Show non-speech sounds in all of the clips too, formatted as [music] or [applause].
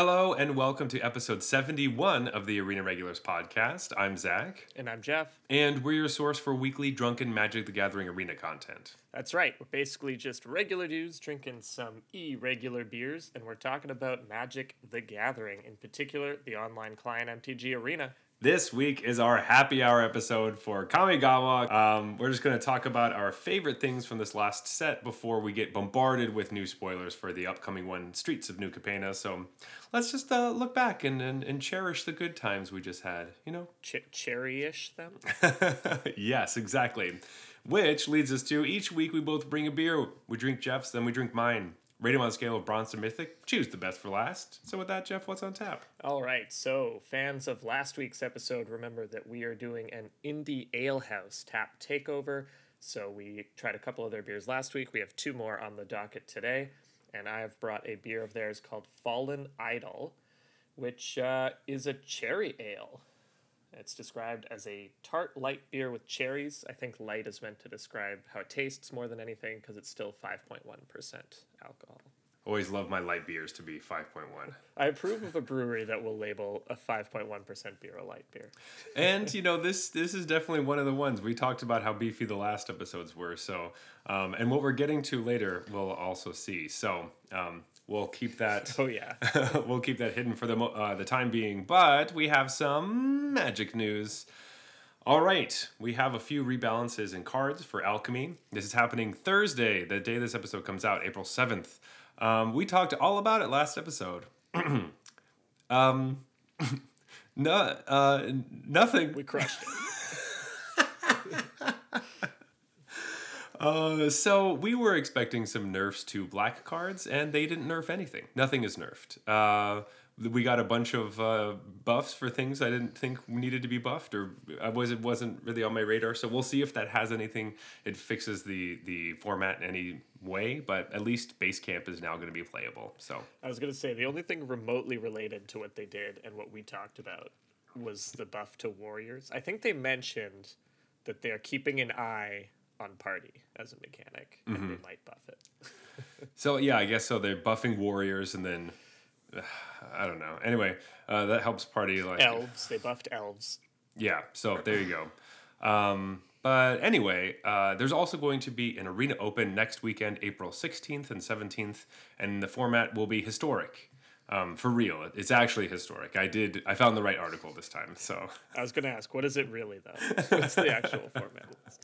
Hello and welcome to episode 71 of the Arena Regulars podcast. I'm Zach, And I'm Jeff. and we're your source for weekly drunken Magic the Gathering arena content. That's right. We're basically just regular dudes drinking some irregular beers, and we're talking about Magic the Gathering, in particular, the online client MTG Arena. This week is our happy hour episode for Kamigawa. Um, we're just going to talk about our favorite things from this last set before we get bombarded with new spoilers for the upcoming one, Streets of New Capena. So let's just uh, look back and, and, and cherish the good times we just had, you know? Ch- cherry-ish them. [laughs] yes, exactly. Which leads us to each week we both bring a beer. We drink Jeff's, then we drink mine. Rate on a scale of bronze to mythic. Choose the best for last. So with that, Jeff, what's on tap? All right, so fans of last week's episode, remember that we are doing an Indie Ale House tap takeover. So we tried a couple of their beers last week. We have two more on the docket today, and I have brought a beer of theirs called Fallen Idol, which uh, is a cherry ale. It's described as a tart light beer with cherries. I think light is meant to describe how it tastes more than anything because it's still 5.1% alcohol. Always love my light beers to be 5.1. I approve of a brewery that will label a 5.1% beer a light beer. and you know this this is definitely one of the ones we talked about how beefy the last episodes were so um, and what we're getting to later we'll also see so um, we'll keep that [laughs] Oh, yeah. [laughs] we'll keep that hidden for the uh, the time being. But we have some magic news. All right we have a few rebalances in cards for alchemy. This is happening thursday the day this episode comes out april 7th um, we talked all about it last episode. [clears throat] Um, [laughs] no, uh, nothing. We crushed it. Uh, so we were expecting some nerfs to black cards, and they didn't nerf anything. Nothing is nerfed. Uh, we got a bunch of uh, buffs for things I didn't think needed to be buffed, or I was it wasn't really on my radar. So we'll see if that has anything. It fixes the the format in any way, but at least base camp is now going to be playable. So I was going to say the only thing remotely related to what they did and what we talked about was the buff to warriors. I think they mentioned that they're keeping an eye on party as a mechanic and they might buff it. [laughs] so yeah, I guess so. They're buffing warriors, and then [sighs] I don't know. Anyway, uh, that helps party like Elves, they buffed elves. Yeah, so there you go. Um, but anyway, uh, there's also going to be an arena open next weekend, April 16th and 17th, and the format will be historic. Um, for real, it's actually historic. I did. I found the right article this time. So, I was going to ask, what is it really though? [laughs] What's the actual format? [laughs]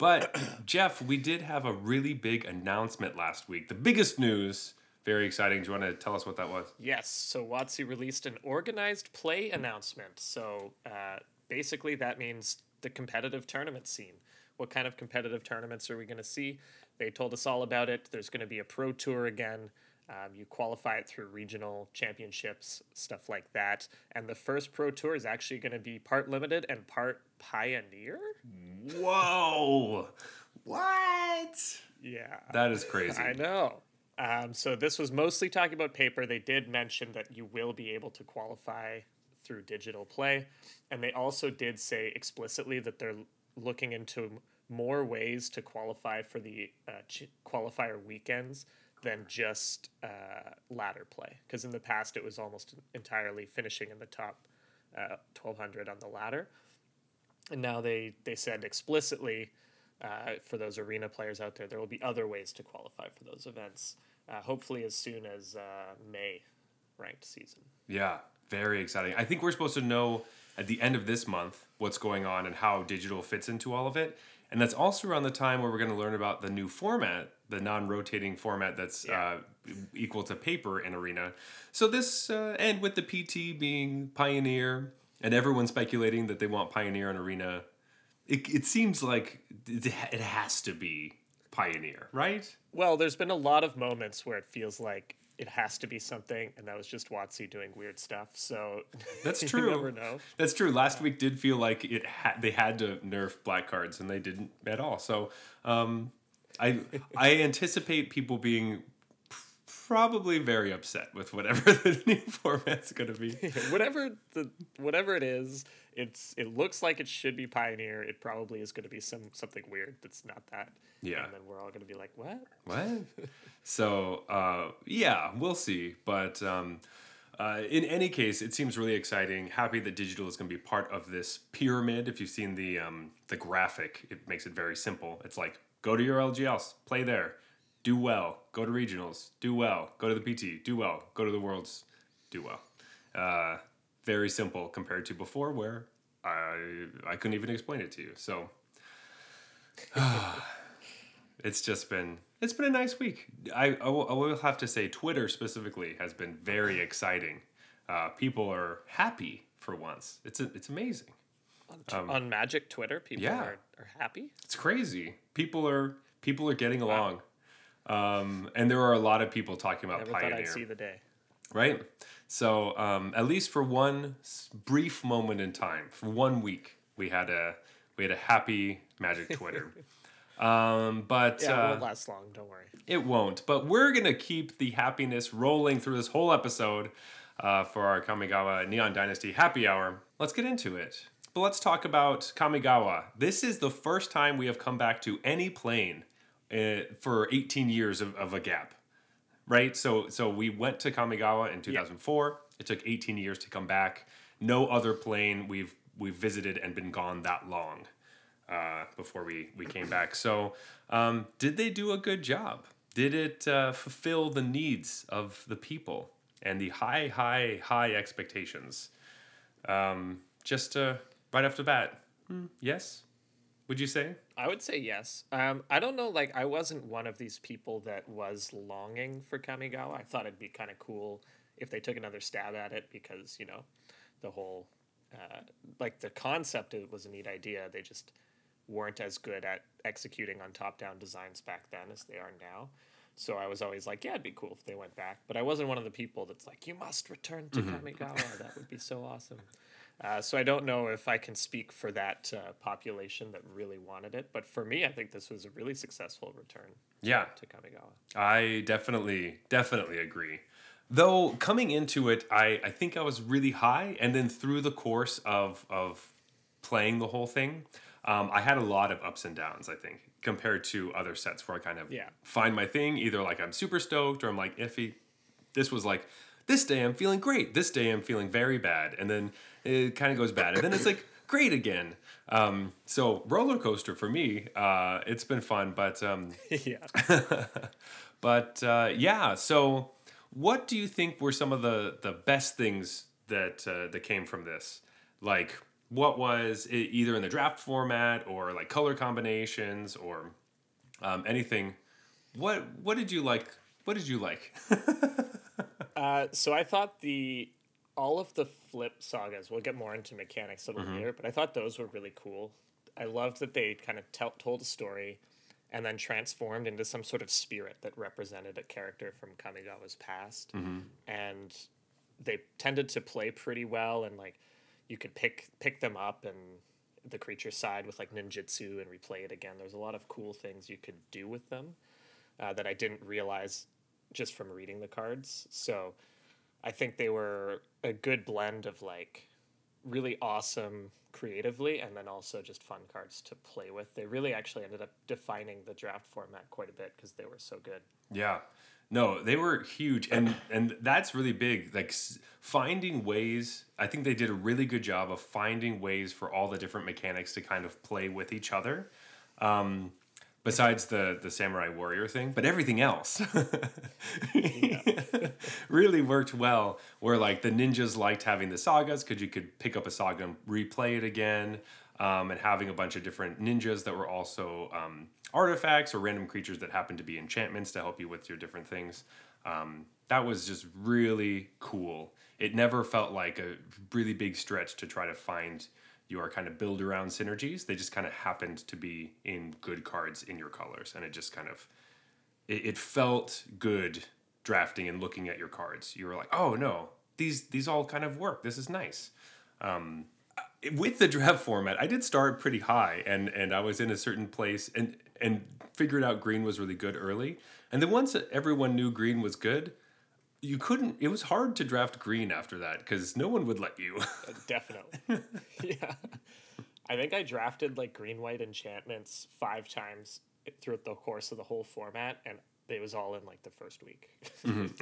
but Jeff, we did have a really big announcement last week. The biggest news. Very exciting. Do you want to tell us what that was? Yes, so WotC released an organized play announcement. So uh, basically, that means the competitive tournament scene. What kind of competitive tournaments are we going to see? They told us all about it. There's going to be a pro tour again. Um, you qualify it through regional championships, stuff like that. And the first pro tour is actually going to be part limited and part pioneer. Whoa! What? Yeah. That is crazy. I know. Um, so this was mostly talking about paper. They did mention that you will be able to qualify through digital play, and they also did say explicitly that they're looking into more ways to qualify for the uh, ch- qualifier weekends than just uh, ladder play. Because in the past, it was almost entirely finishing in the top uh, 1200 on the ladder. And now they, they said explicitly uh, for those arena players out there, there will be other ways to qualify for those events. Uh, hopefully, as soon as uh, May ranked season. Yeah, very exciting. I think we're supposed to know at the end of this month what's going on and how digital fits into all of it. And that's also around the time where we're going to learn about the new format, the non-rotating format that's Yeah. uh, equal to paper in Arena. So this, uh, and with the PT being Pioneer, and everyone speculating that they want Pioneer in Arena, it, it seems like it has to be Pioneer, right? Well, there's been a lot of moments where it feels like it has to be something, and that was just WotC doing weird stuff. So [laughs] That's you true. never know. That's true. Last week did feel like it ha- they had to nerf black cards and they didn't at all. So um, I I anticipate people being probably very upset with whatever [laughs] the new format's going to be. [laughs] whatever the whatever it is, it's it looks like it should be Pioneer. It probably is going to be some something weird that's not that. Yeah. And then we're all going to be like, what? What? so uh, yeah, we'll see. But um, uh, in any case, it seems really exciting. Happy that digital is going to be part of this pyramid. If you've seen the um, the graphic, it makes it very simple. It's like go to your LGLs, play there, do well. Go to regionals, do well. Go to the PT, do well. Go to the worlds, do well. Uh, very simple compared to before, where I I couldn't even explain it to you. So [sighs] it's just been it's been a nice week. I, I, will, I will have to say Twitter specifically has been very exciting. Uh, people are happy for once. It's a, it's amazing. On, on Magic Twitter, people yeah. are, are happy. It's crazy. People are people are getting along, um, and there are a lot of people talking about Never Pioneer. thought I'd see the day. right? So um, at least for one brief moment in time, for one week, we had a we had a happy Magic Twitter. [laughs] um, but Yeah, it uh, won't last long. Don't worry. it won't. But we're gonna keep the happiness rolling through this whole episode uh, for our Kamigawa Neon Dynasty Happy Hour. Let's get into it. But let's talk about Kamigawa. This is the first time we have come back to any plane uh, for 18 years of, of a gap right? So so we went to Kamigawa in 2004. It took 18 years to come back. No other plane we've we've visited and been gone that long uh, before we we came back. So um, did they do a good job? Did it uh, fulfill the needs of the people and the high high high expectations? Um, just uh, right off the bat, hmm, yes. Would you say? I would say yes. Um, I don't know. Like, I wasn't one of these people that was longing for Kamigawa. I thought it'd be kind of cool if they took another stab at it because you know, the whole, uh, like the concept it was a neat idea. They just weren't as good at executing on top-down designs back then as they are now. So I was always like, yeah, it'd be cool if they went back. But I wasn't one of the people that's like, you must return to Kamigawa. That would be so awesome. [laughs] Uh, so I don't know if I can speak for that uh, population that really wanted it, but for me, I think this was a really successful return Yeah, to Kamigawa. I definitely, definitely agree. Though coming into it, I, I think I was really high, and then through the course of of playing the whole thing, um, I had a lot of ups and downs. I think compared to other sets where I kind of Yeah. find my thing, either like I'm super stoked or I'm like iffy. This was like this day I'm feeling great. This day I'm feeling very bad, and then it kind of goes bad, and then it's like great again. Um, so roller coaster for me. Uh, it's been fun, but. Um, [laughs] yeah. [laughs] but uh, yeah, so what do you think were some of the the best things that uh, that came from this? Like, what was it, either in the draft format or like color combinations or um, anything? What what did you like? What did you like? [laughs] Uh, so I thought the all of the flip sagas. We'll get more into mechanics a little later, but I thought those were really cool. I loved that they kind of tell told a story, and then transformed into some sort of spirit that represented a character from Kamigawa's past, and they tended to play pretty well. And like, you could pick pick them up and the creature side with like ninjutsu and replay it again. There's a lot of cool things you could do with them uh, that I didn't realize just from reading the cards. So I think they were a good blend of like really awesome creatively and then also just fun cards to play with. They really actually ended up defining the draft format quite a bit because they were so good. Yeah. No, they were huge and and that's really big like finding ways I think they did a really good job of finding ways for all the different mechanics to kind of play with each other. Um besides the the samurai warrior thing, but everything else [laughs] really worked well where like the ninjas liked having the sagas because you could pick up a saga and replay it again um, and having a bunch of different ninjas that were also um, artifacts or random creatures that happened to be enchantments to help you with your different things. Um, that was just really cool. It never felt like a really big stretch to try to find your kind of build around synergies they just kind of happened to be in good cards in your colors and it just kind of it, it felt good drafting and looking at your cards. You were like, oh no, these these all kind of work. This is nice. Um, with the draft format, I did start pretty high, and and I was in a certain place, and and figured out green was really good early. And then once everyone knew green was good, you couldn't. It was hard to draft green after that because no one would let you. Uh, Definitely. [laughs] yeah. I think I drafted like green white enchantments five times throughout the course of the whole format, and it was all in like the first week. [laughs]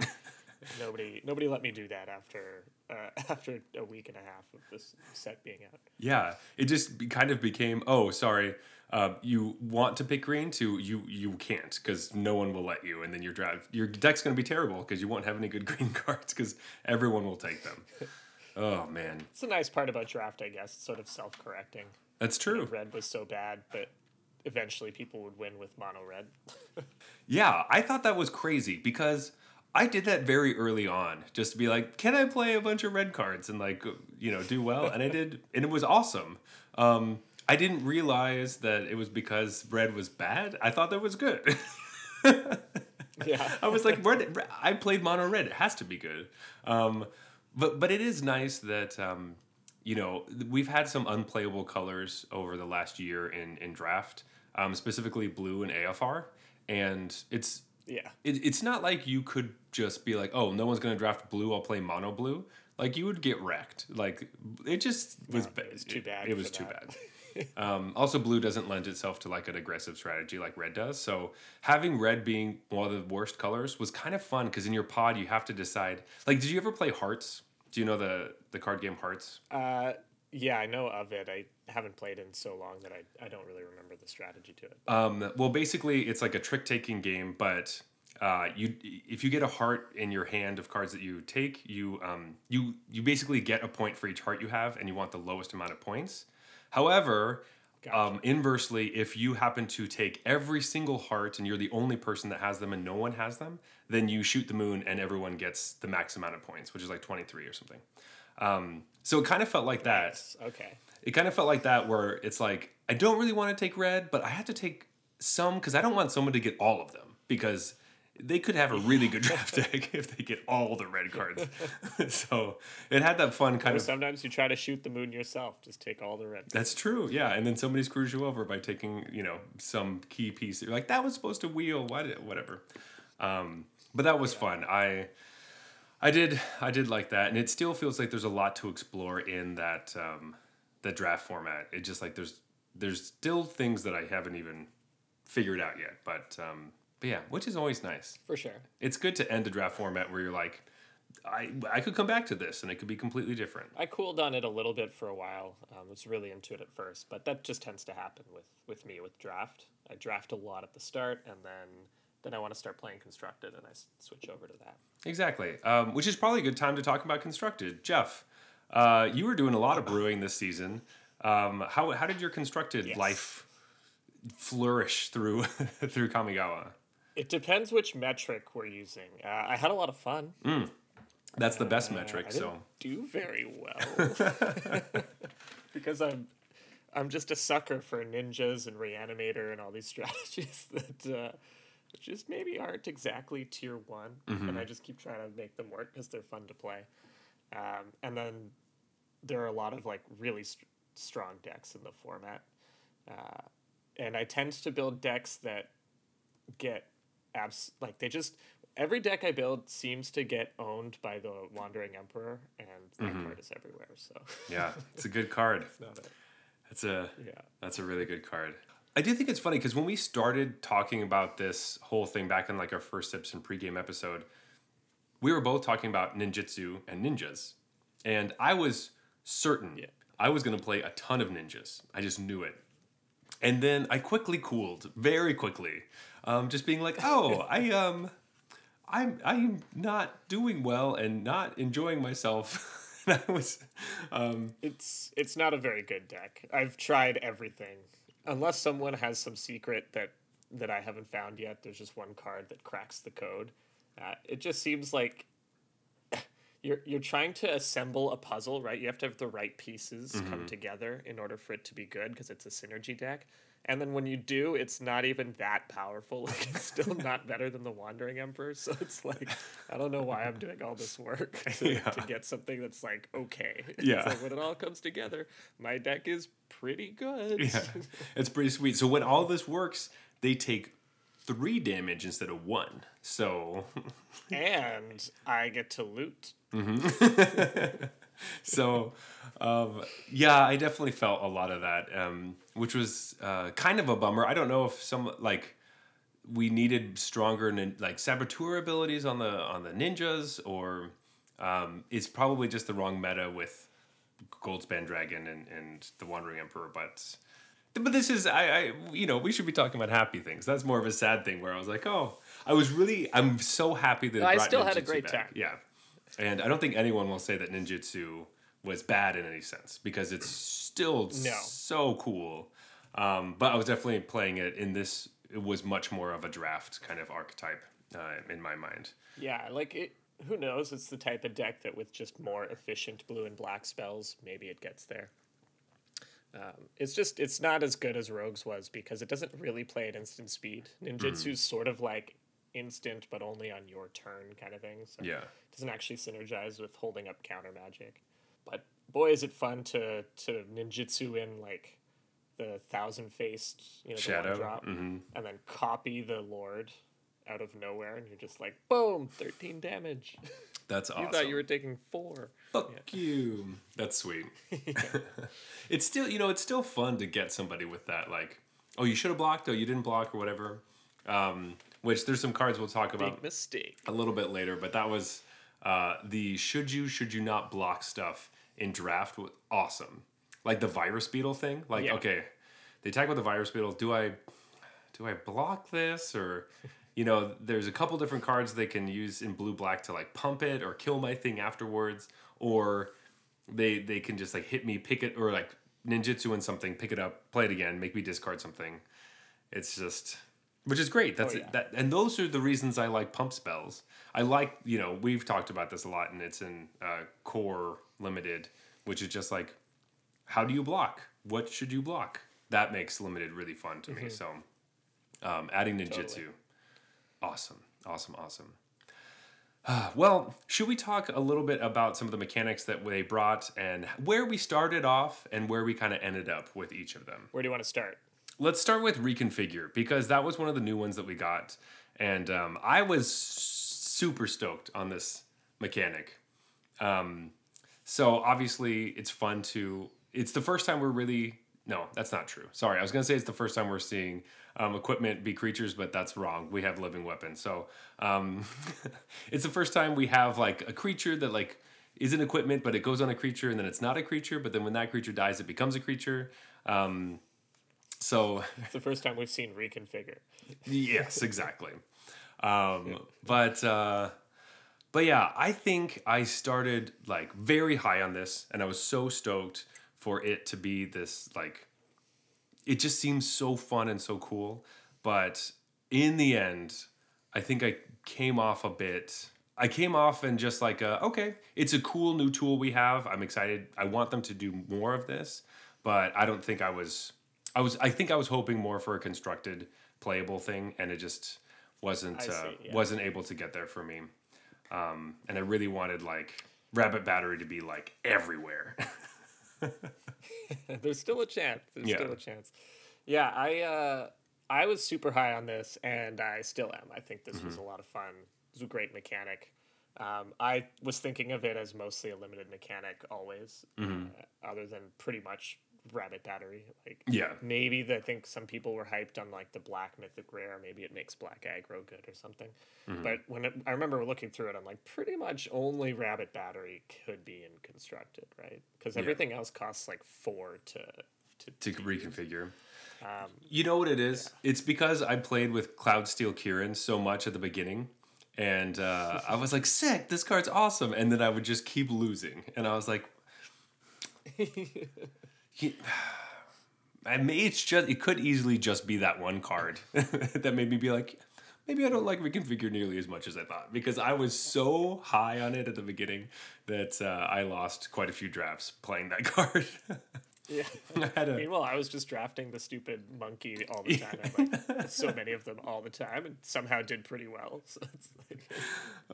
nobody nobody let me do that after uh, [laughs] after a week and a half of this set being out. Yeah, it just be, kind of became, oh, sorry, uh, you want to pick green to you you can't because no one will let you, and then your draft your deck's going to be terrible because you won't have any good [laughs] green cards because everyone will take them. oh man, It's a nice part about draft, I guess. It's sort of self correcting. that's true. Red was so bad, but eventually people would win with mono red. [laughs] Yeah, I thought that was crazy because I did that very early on just to be like, can I play a bunch of red cards and like, you know, do well? And I did, and it was awesome. Um, I didn't realize that it was because red was bad. I thought that was good. [laughs] yeah. I was like, red, I played mono red. It has to be good. Um, but but it is nice that um, you know we've had some unplayable colors over the last year in in draft, um, specifically blue and AFR, and it's Yeah. it, it's not like you could just be like, oh, no one's gonna draft blue. I'll play mono blue. Like you would get wrecked. Like it just was No, it was too bad It, was too that. bad. [laughs] Um, also, blue doesn't lend itself to like an aggressive strategy like red does. So having red being one of the worst colors was kind of fun because in your pod you have to decide. Like, did you ever play Hearts? Do you know the the card game Hearts? Uh, yeah, I know of it. I haven't played in so long that I, I don't really remember the strategy to it. Um, well, basically, it's like a trick taking game, but uh, you if you get a heart in your hand of cards that you take, you um, you you basically get a point for each heart you have, and you want the lowest amount of points. However, um, inversely, if you happen to take every single heart and you're the only person that has them and no one has them, then you shoot the moon and everyone gets the max amount of points, which is like 23 or something. Um, so it kind of felt like that Nice. Okay. it kind of felt like that where it's like I don't really want to take red, but I have to take some because I don't want someone to get all of them because they could have a really good draft deck [laughs] if they get all the red cards. [laughs] so it had that fun kind Or of. sometimes you try to shoot the moon yourself. Just take all the red. That's true, yeah. And then somebody screws you over by taking, you know, some key piece. You're like, that was supposed to wheel. Why did whatever? Um, but that was fun. I, I did, I did like that, and it still feels like there's a lot to explore in that, um, that draft format. It just like there's, there's still things that I haven't even figured out yet. But, um, but yeah, which is always nice. For sure. It's good to end a draft format where you're like, I, I could come back to this, and it could be completely different. I cooled on it a little bit for a while. Um, was really into it at first, but that just tends to happen with with me with draft. I draft a lot at the start, and then then I want to start playing constructed, and I s- switch over to that. Exactly. Um, which is probably a good time to talk about constructed. Jeff, uh, you were doing a lot of brewing this season. Um, how, how did your constructed Yes. life flourish through [laughs] through Kamigawa? It depends which metric we're using. Uh, I had a lot of fun. That's the best Uh, metric. I So do very well [laughs] [laughs] because I'm I'm just a sucker for ninjas and reanimator and all these strategies that uh, just maybe aren't exactly tier one, and I just keep trying to make them work because they're fun to play. Um, and then there are a lot of like really st- strong decks in the format, uh, and I tend to build decks that get abs like they just every deck I build seems to get owned by the Wandering Emperor, and that card is everywhere. So yeah, it's a good [laughs] card. not a, That's a yeah. That's a really good card. I do think it's funny because when we started talking about this whole thing back in like our first Sips and pregame episode, we were both talking about ninjutsu and ninjas. And I was certain Yeah. I was going to play a ton of ninjas. I just knew it. And then I quickly cooled, very quickly, um, just being like, "Oh, [laughs] I um, I'm I'm not doing well and not enjoying myself." [laughs] and I was, um, It's it's not a very good deck. I've tried everything. Unless someone has some secret that that I haven't found yet, there's just one card that cracks the code. Uh, it just seems like [laughs] you're you're trying to assemble a puzzle, right? You have to have the right pieces come together in order for it to be good because it's a synergy deck. And then when you do, it's not even that powerful. [laughs] Like it's still [laughs] not better than the Wandering Emperor. So it's like I don't know why I'm doing all this work [laughs] to, Yeah. to get something that's like okay. Yeah. Like when it all comes together, my deck is pretty good. Yeah, it's pretty sweet. So when all this works, they take three damage instead of one. So, and I get to loot. Mm-hmm. [laughs] so um, yeah, I definitely felt a lot of that, um, which was uh, kind of a bummer. I don't know if some like we needed stronger nin- like saboteur abilities on the on the ninjas, or um, it's probably just the wrong meta with Goldspan Dragon and, and the Wandering Emperor. But but this is I, I you know we should be talking about happy things. That's more of a sad thing where I was like, oh, I was really I'm so happy that it I still had a great back. time. Yeah, and I don't think anyone will say that ninjutsu was bad in any sense because it's still No. so cool. Um, but I was definitely playing it in this. It was much more of a draft kind of archetype uh, in my mind. Yeah, like it. Who knows? It's the type of deck that with just more efficient blue and black spells, maybe it gets there. Um, it's just it's not as good as Rogues was because it doesn't really play at instant speed. Ninjutsu's sort of like instant, but only on your turn kind of thing. So Yeah. it doesn't actually synergize with holding up counter magic. But boy, is it fun to to ninjutsu in like the thousand faced, you know, the Shadow, one drop, mhm. and then copy the Lord out of nowhere, and you're just like, boom, thirteen damage. That's awesome. You thought you were taking four. Fuck you. That's sweet. [laughs] [laughs] it's still, you know, it's still fun to get somebody with that, like, oh, you should have blocked, oh, you didn't block, or whatever. Um, which there's some cards we'll talk about Big mistake. a little bit later, but that was uh, the should you, should you not block stuff in draft was awesome. Like the virus beetle thing. Like, Yeah. okay, they with the virus beetle. Do I, do I block this or? You know, there's a couple different cards they can use in blue black to like pump it or kill my thing afterwards, or they they can just like hit me, pick it, or like ninjutsu in something, pick it up, play it again, make me discard something. It's just, which is great. That's Oh, yeah. that, and those are the reasons I like pump spells. I like, you know, we've talked about this a lot, and it's in uh, core limited, which is just like, how do you block? What should you block? That makes limited really fun to me. So, um, adding ninjutsu, Mm-hmm. Totally. awesome, awesome, awesome. Uh, [sighs] well, should we talk a little bit about some of the mechanics that they brought and where we started off and where we kind of ended up with each of them? Where do you want to start? Let's start with reconfigure because that was one of the new ones that we got, and um, I was super stoked on this mechanic. Um, so obviously, it's fun to. It's the first time we're really. No, that's not true. Sorry, I was gonna say it's the first time we're seeing um, equipment be creatures, but that's wrong. We have living weapons, so um, [laughs] it's the first time we have like a creature that like is an equipment, but it goes on a creature, and then it's not a creature. But then when that creature dies, it becomes a creature. Um, so It's the first time we've seen reconfigure. yes, exactly. [laughs] Um, But uh, but yeah, I think I started like very high on this, and I was so stoked for it to be this like. It just seems so fun and so cool, but in the end, I think I came off a bit. I came off and just like, uh, okay, it's a cool new tool we have. I'm excited. I want them to do more of this, but I don't think I was. I was. I think I was hoping more for a constructed, playable thing, and it just wasn't. I uh, yeah. Wasn't able to get there for me. Um, and I really wanted like Rabbit Battery to be like everywhere. [laughs] There's still a chance. There's Yeah. still a chance. Yeah, I uh, I was super high on this, and I still am. I think this was Mm-hmm. a lot of fun. It was a great mechanic. Um, I was thinking of it as mostly a limited mechanic always, Mm-hmm. uh, other than pretty much Rabbit Battery. Like Yeah. maybe the, I think some people were hyped on like the Black Mythic Rare. Maybe it makes Black Aggro good or something. Mm-hmm. But when it, I remember looking through it, I'm like, pretty much only Rabbit Battery could be in constructed, right? Because everything else costs like four to to to reconfigure. um, You know what it is? It's because I played with Cloudsteel Kirin so much at the beginning. And uh, I was like, sick, this card's awesome. And then I would just keep losing. And I was like, [laughs] "He- [sighs] I may, it's just, it could easily just be that one card [laughs] that made me be like, maybe I don't like reconfigure nearly as much as I thought. Because I was so high on it at the beginning that uh, I lost quite a few drafts playing that [laughs] card. Yeah. [laughs] I had a, Meanwhile, I was just drafting the stupid monkey all the time. I'm like, so many of them all the time, and somehow did pretty well. [laughs] So it's like,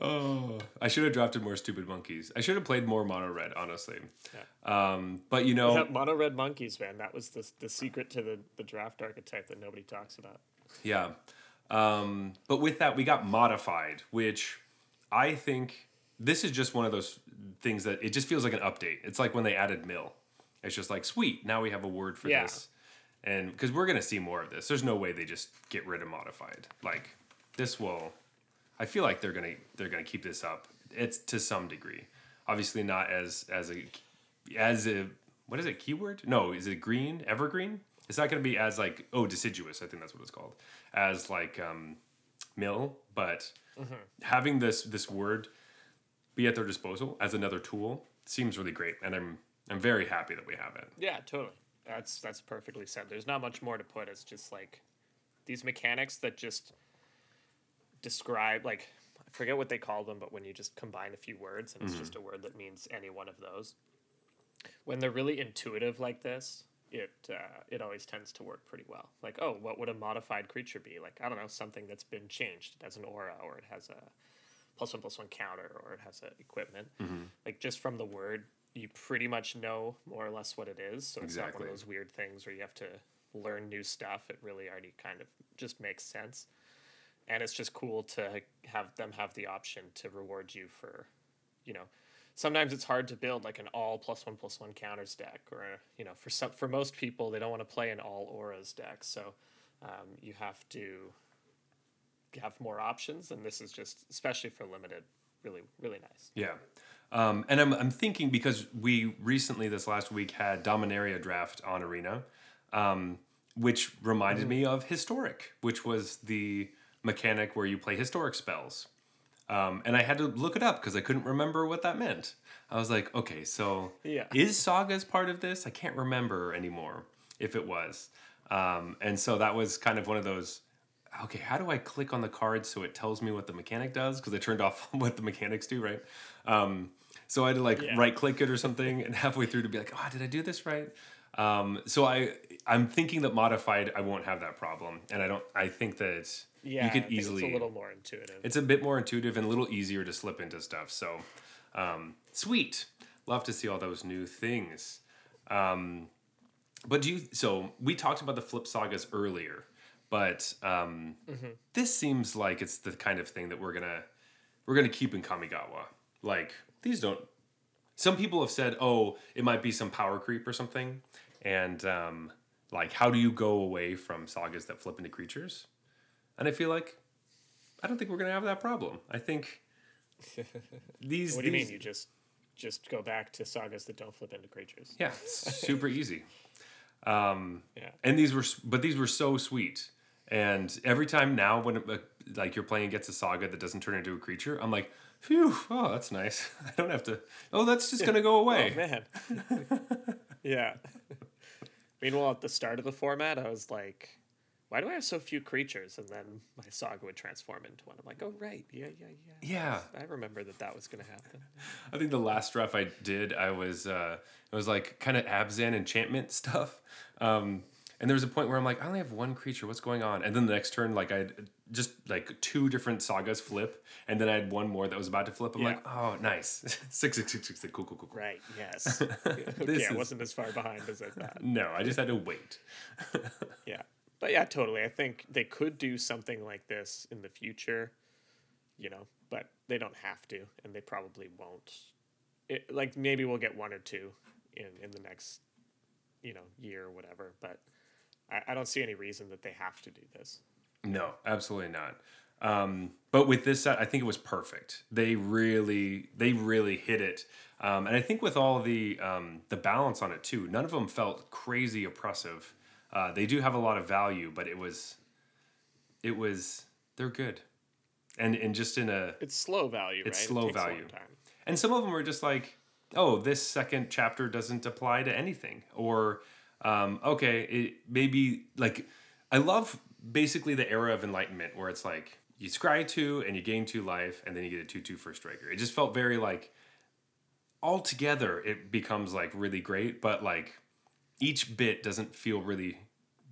Oh, I should have drafted more stupid monkeys. I should have played more mono red, honestly. Yeah. Um, but you know, yeah, mono red monkeys, man. That was the the secret to the the draft archetype that nobody talks about. yeah. Um, but with that, we got modified, which I think this is just one of those things that it just feels like an update. It's like when they added mill. It's just like sweet. Now we have a word for Yeah. this, and because we're gonna see more of this. There's no way they just get rid of modified. Like this will, I feel like they're gonna they're gonna keep this up. It's to some degree, obviously not as as a as a what is it keyword? No, is it green evergreen? It's not gonna be as like oh deciduous. I think that's what it's called. As like um, mill, but having this this word be at their disposal as another tool seems really great, and I'm I'm very happy that we have it. Yeah, totally. That's that's perfectly said. There's not much more to put. It's just like these mechanics that just describe like I forget what they call them, but when you just combine a few words and it's just a word that means any one of those. When they're really intuitive like this, it uh, it always tends to work pretty well. Like, oh, what would a modified creature be? Like, I don't know, something that's been changed. It has an aura, or it has a plus one plus one counter, or it has a equipment. Like just from the word, you pretty much know more or less what it is. So it's not one of those weird things where you have to learn new stuff. It really already kind of just makes sense. And it's just cool to have them have the option to reward you for, you know, sometimes it's hard to build like an all plus one plus one counters deck, or you know, for some for most people they don't want to play an all auras deck, so um, you have to have more options, and this is just especially for limited, really really nice. Yeah. Um, and I'm, I'm thinking because we recently this last week had Dominaria draft on Arena, um, which reminded me of Historic, which was the mechanic where you play historic spells. Um, and I had to look it up because I couldn't remember what that meant. I was like, okay, so Yeah. is Sagas part of this? I can't remember anymore if it was. Um, and so that was kind of one of those. Okay, how do I click on the card so it tells me what the mechanic does? Because I turned off [laughs] what the mechanics do, right? Um, so I had to like Yeah. right click it or something, and [laughs] halfway through to be like, oh, did I do this right? Um, so I I'm thinking that modified I won't have that problem, and I don't. I think that Yeah, you could easily it's a little more intuitive. it's a bit more intuitive and a little easier to slip into stuff. So, um, sweet. Love to see all those new things. Um, but do you? So we talked about the flip sagas earlier, but um, this seems like it's the kind of thing that we're gonna we're gonna keep in Kamigawa. Like these don't. Some people have said, "Oh, it might be some power creep or something," and um, like, how do you go away from sagas that flip into creatures? And I feel like I don't think we're gonna have that problem. I think [laughs] these. what do you these- mean? You just just go back to sagas that don't flip into creatures? Yeah, super [laughs] easy. Um, Yeah. and these were, but these were so sweet. And every time now, when it, uh, like you're playing against a saga that doesn't turn into a creature, I'm like, phew, oh, that's nice. [laughs] I don't have to. Oh, that's just gonna go [laughs] away. Oh man. [laughs] yeah. Meanwhile, at the start of the format, I was like, "Why do I have so few creatures?" And then my saga would transform into one. I'm like, "Oh right, yeah, yeah, yeah." Yeah. I remember that that was gonna happen. I think the last draft I did, I was uh, it was like kind of Abzan enchantment stuff. Um, and there was a point where I'm like, I only have one creature. What's going on? And then the next turn, like I had just like two different sagas flip, and then I had one more that was about to flip. I'm Yeah. like, oh, nice, [laughs] six, six, six, six, six. Cool, cool, cool, cool. Right. Yes. [laughs] okay, This I is- wasn't as far behind as I thought. [laughs] No, I just had to wait. Yeah. But yeah, totally. I think they could do something like this in the future, you know, but they don't have to, and they probably won't. It, like maybe we'll get one or two in in the next, you know, year or whatever. But I, I don't see any reason that they have to do this. No, absolutely not. Um, but with this set, I think it was perfect. They really, they really hit it, um, and I think with all the um, the balance on it too, none of them felt crazy oppressive. Uh, they do have a lot of value, but it was, it was, they're good, and and just in a, It's slow value, It's right? slow it takes a long value. and some of them were just like, oh, this second chapter doesn't apply to anything, or um, okay, it maybe like I love basically the era of enlightenment where it's like you scry two and you gain two life, and then you get a two two for striker. It just felt very like altogether it becomes like really great, but like each bit doesn't feel really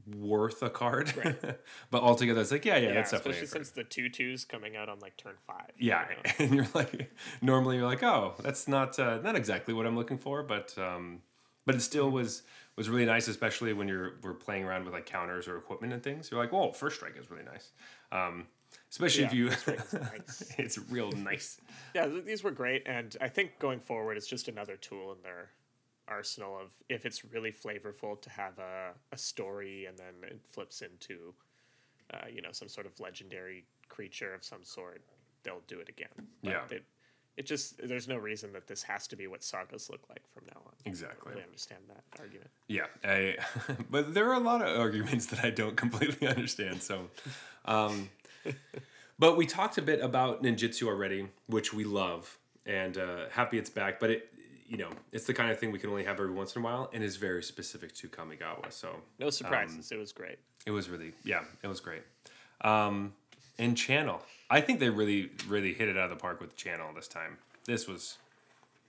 worth a card. [laughs] but altogether it's like yeah, yeah, Yeah, that's definitely especially since the two twos coming out on like turn five. you Yeah, know? [laughs] and you're like, normally you're like, oh, that's not uh, not exactly what I'm looking for, but um, but it still Mm-hmm. was was really nice, especially when you're we're playing around with like counters or equipment and things. You're like, whoa, first strike is really nice, um, especially if you, first strike is [laughs] nice. it's real nice. [laughs] Yeah, these were great, and I think going forward, it's just another tool in their arsenal of if it's really flavorful to have a, a story and then it flips into uh, you know some sort of legendary creature of some sort they'll do it again But Yeah. it, it just there's no reason that this has to be what sagas look like from now on I Exactly. don't really understand that argument Yeah, I, [laughs] but there are a lot of arguments that I don't [laughs] completely understand. So, um, [laughs] but we talked a bit about ninjutsu already, which we love, and uh, happy it's back. But it, you know, it's the kind of thing we can only have every once in a while, and is very specific to Kamigawa. So no surprises it was great it was really, yeah, it was great. Um, and channel, I think they really, really hit it out of the park with channel this time. This was,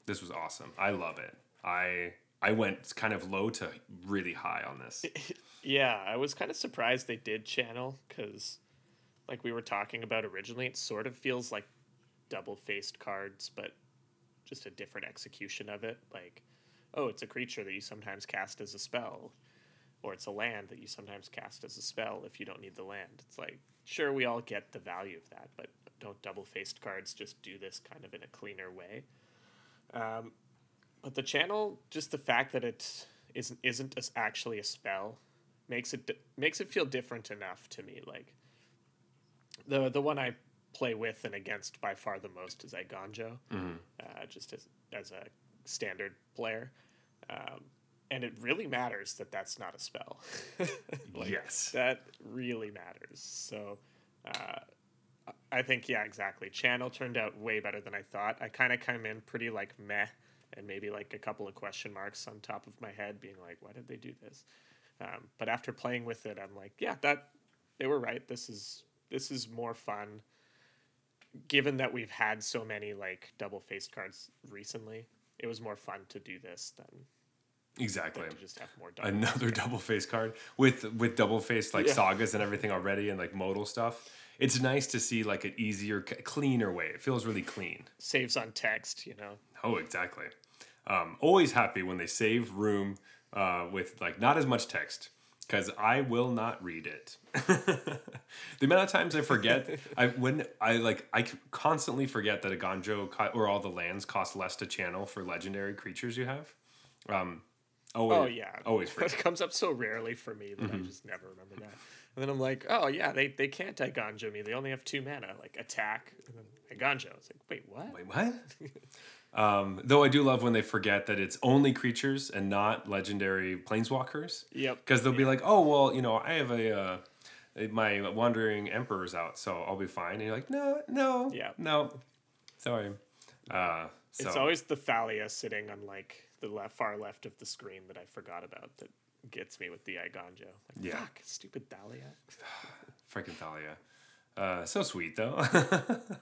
this was awesome. I love it. I. I went kind of low to really high on this. [laughs] Yeah, I was kind of surprised they did channel because, like we were talking about originally, it sort of feels like double faced cards, but just a different execution of it. Like, oh, it's a creature that you sometimes cast as a spell, or it's a land that you sometimes cast as a spell if you don't need the land. It's like, sure, we all get the value of that, but don't double faced cards just do this kind of in a cleaner way? Um, but the channel, just the fact that it isn't isn't as actually a spell, makes it makes it feel different enough to me. Like the the one I play with and against by far the most is Eiganjo, uh, just as as a standard player, um, and it really matters that that's not a spell. [laughs] Like, yes. that really matters. So. Uh, I think yeah, exactly. Channel turned out way better than I thought. I kind of came in pretty like meh, and maybe like a couple of question marks on top of my head, being like, "Why did they do this?" Um, but after playing with it, I'm like, "Yeah, that they were right. This is this is more fun." Given that we've had so many like double faced cards recently, it was more fun to do this than, Exactly. just have more. Another double face card with with double face like Yeah. sagas and everything already and like modal stuff. It's nice to see like an easier, cleaner way. It feels really clean. saves on text. You know, Oh, exactly. Um, always happy when they save room uh, with like not as much text because I will not read it. [laughs] the amount of times I forget, [laughs] I when I like I constantly forget that Eiganjo co- or all the lands cost less to channel for legendary creatures you have. Um, always, Oh yeah, always It forget. comes up so rarely for me that I just never remember that. And then I'm like, oh yeah, they they can't Eiganjo me. They only have two mana, like attack and then Eiganjo. It's like, wait, what? Wait, what? um, though I do love when they forget that it's only creatures and not legendary planeswalkers. Yep. Because they'll be like, oh well, you know, I have a uh, my wandering emperor's out, so I'll be fine. And you're like, no, no, Yeah. no, sorry. Uh, so It's always the Thalia sitting on like the left, far left of the screen that I forgot about that gets me with the Eiganjo. Like, Yeah. fuck, stupid Thalia. [sighs] freaking Thalia. Uh, so sweet though.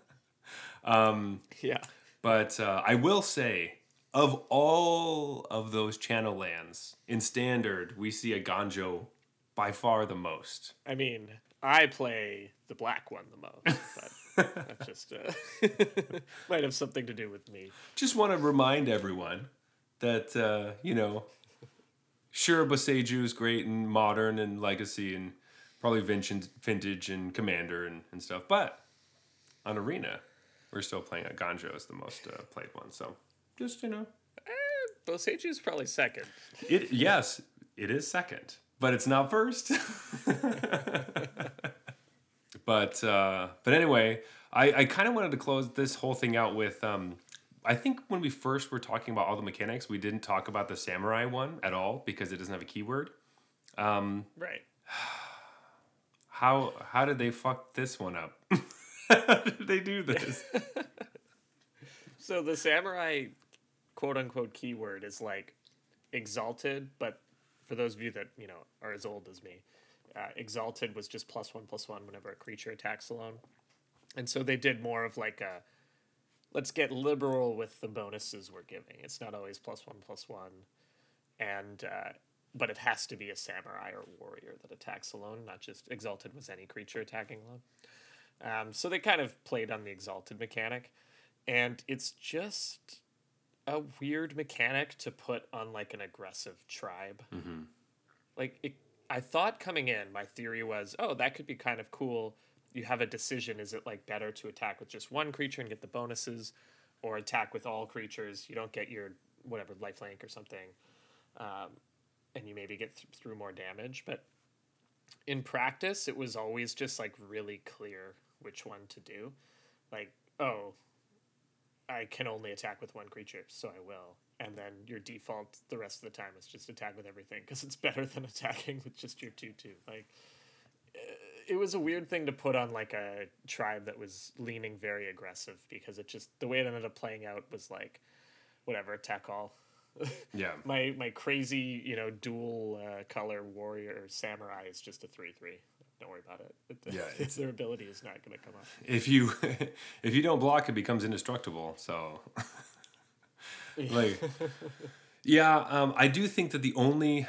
[laughs] um, Yeah. But uh, I will say, of all of those channel lands in standard, we see Eiganjo by far the most. I mean, I play the black one the most, but [laughs] that's just uh, [laughs] might have something to do with me. Just want to remind everyone that uh, you know, sure, Boseiju is great and modern and legacy and probably vintage, vintage and commander and, and stuff, but on arena, we're still playing Eiganjo as the most uh, played one. So just you know, Boseiju is probably second. It yes, it is second, but it's not first. [laughs] but uh, but anyway, I, I kind of wanted to close this whole thing out with um, I think when we first were talking about all the mechanics, we didn't talk about the samurai one at all because it doesn't have a keyword. Right. [sighs] How how did they fuck this one up? [laughs] how did they do this? [laughs] So the samurai quote unquote keyword is like exalted, but for those of you that, you know, are as old as me, uh, exalted was just plus one plus one whenever a creature attacks alone. And so they did more of like a let's get liberal with the bonuses we're giving. It's not always plus one plus one. And uh, but it has to be a samurai or warrior that attacks alone, not just exalted was any creature attacking alone. Um, so they kind of played on the exalted mechanic, and it's just a weird mechanic to put on like an aggressive tribe. Like it, I thought coming in, my theory was, oh, that could be kind of cool. You have a decision: is it like better to attack with just one creature and get the bonuses, or attack with all creatures? You don't get your whatever lifelink or something, um, and you maybe get th- through more damage. But in practice, it was always just like really clear which one to do. Like, oh, I can only attack with one creature, so I will. And then your default the rest of the time is just attack with everything because it's better than [laughs] attacking with just your two two. Like, it was a weird thing to put on like a tribe that was leaning very aggressive because it just the way it ended up playing out was like, whatever attack all. [laughs] Yeah. my my crazy you know dual uh, color warrior samurai is just a three three. Don't worry about it. [laughs] Yeah, it's- their ability is not going to come up. if you [laughs] if you don't block it becomes indestructible so like yeah um, i do think that the only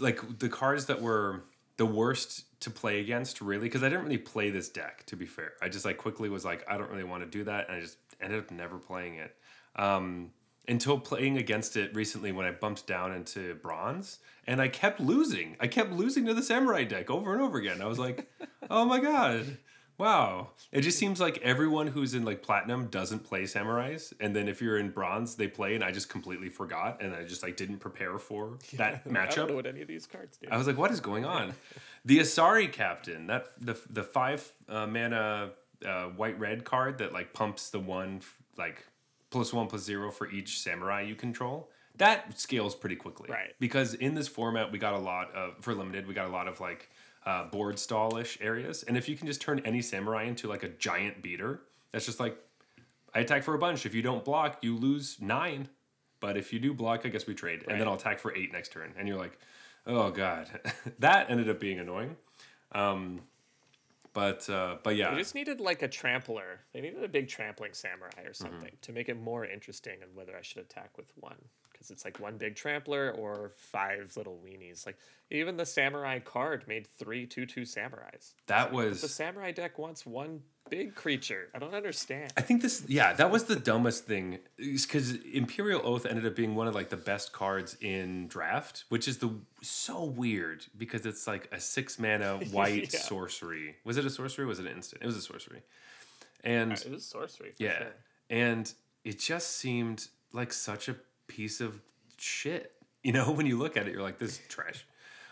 like the cards that were the worst to play against really because i didn't really play this deck to be fair. I just like quickly was like i don't really want to do that and i just ended up never playing it. Um, until playing against it recently when i bumped down into bronze and i kept losing. I kept losing to the samurai deck over and over again. I was like [laughs] oh my god Wow. It just seems like everyone who's in like platinum doesn't play samurais. And then if you're in bronze, they play and I just completely forgot and I just like didn't prepare for [laughs] that matchup. I don't know what any of these cards do. I was like, what is going on? [laughs] the Asari captain, that the the five uh, mana uh, white red card that like pumps the one like plus one plus zero for each samurai you control. That scales pretty quickly, Right. Because in this format, we got a lot of for limited, we got a lot of like uh, board stallish areas, and if you can just turn any samurai into like a giant beater, that's just like I attack for a bunch. If you don't block, you lose nine. But if you do block, I guess we trade, and then I'll attack for eight next turn. And you're like, oh god, [laughs] that ended up being annoying. Um, but uh, but yeah, They just needed like a trampler. They needed a big trampling samurai Mm-hmm. or something to make it more interesting on whether I should attack with one. Because it's like one big trampler or five little weenies. Like even the samurai card made three two two samurais. that was The samurai deck wants one big creature. I don't understand. I think this, yeah, that was the dumbest thing, because Imperial Oath ended up being one of like the best cards in draft, which is the so weird because it's like a six mana [laughs] white Yeah. sorcery. Was it a sorcery? Or was it an instant? It was a sorcery, and uh, It was sorcery. For Yeah. Sure. And it just seemed like such a piece of shit. [laughs] You know, when you look at it, you're like, this is trash.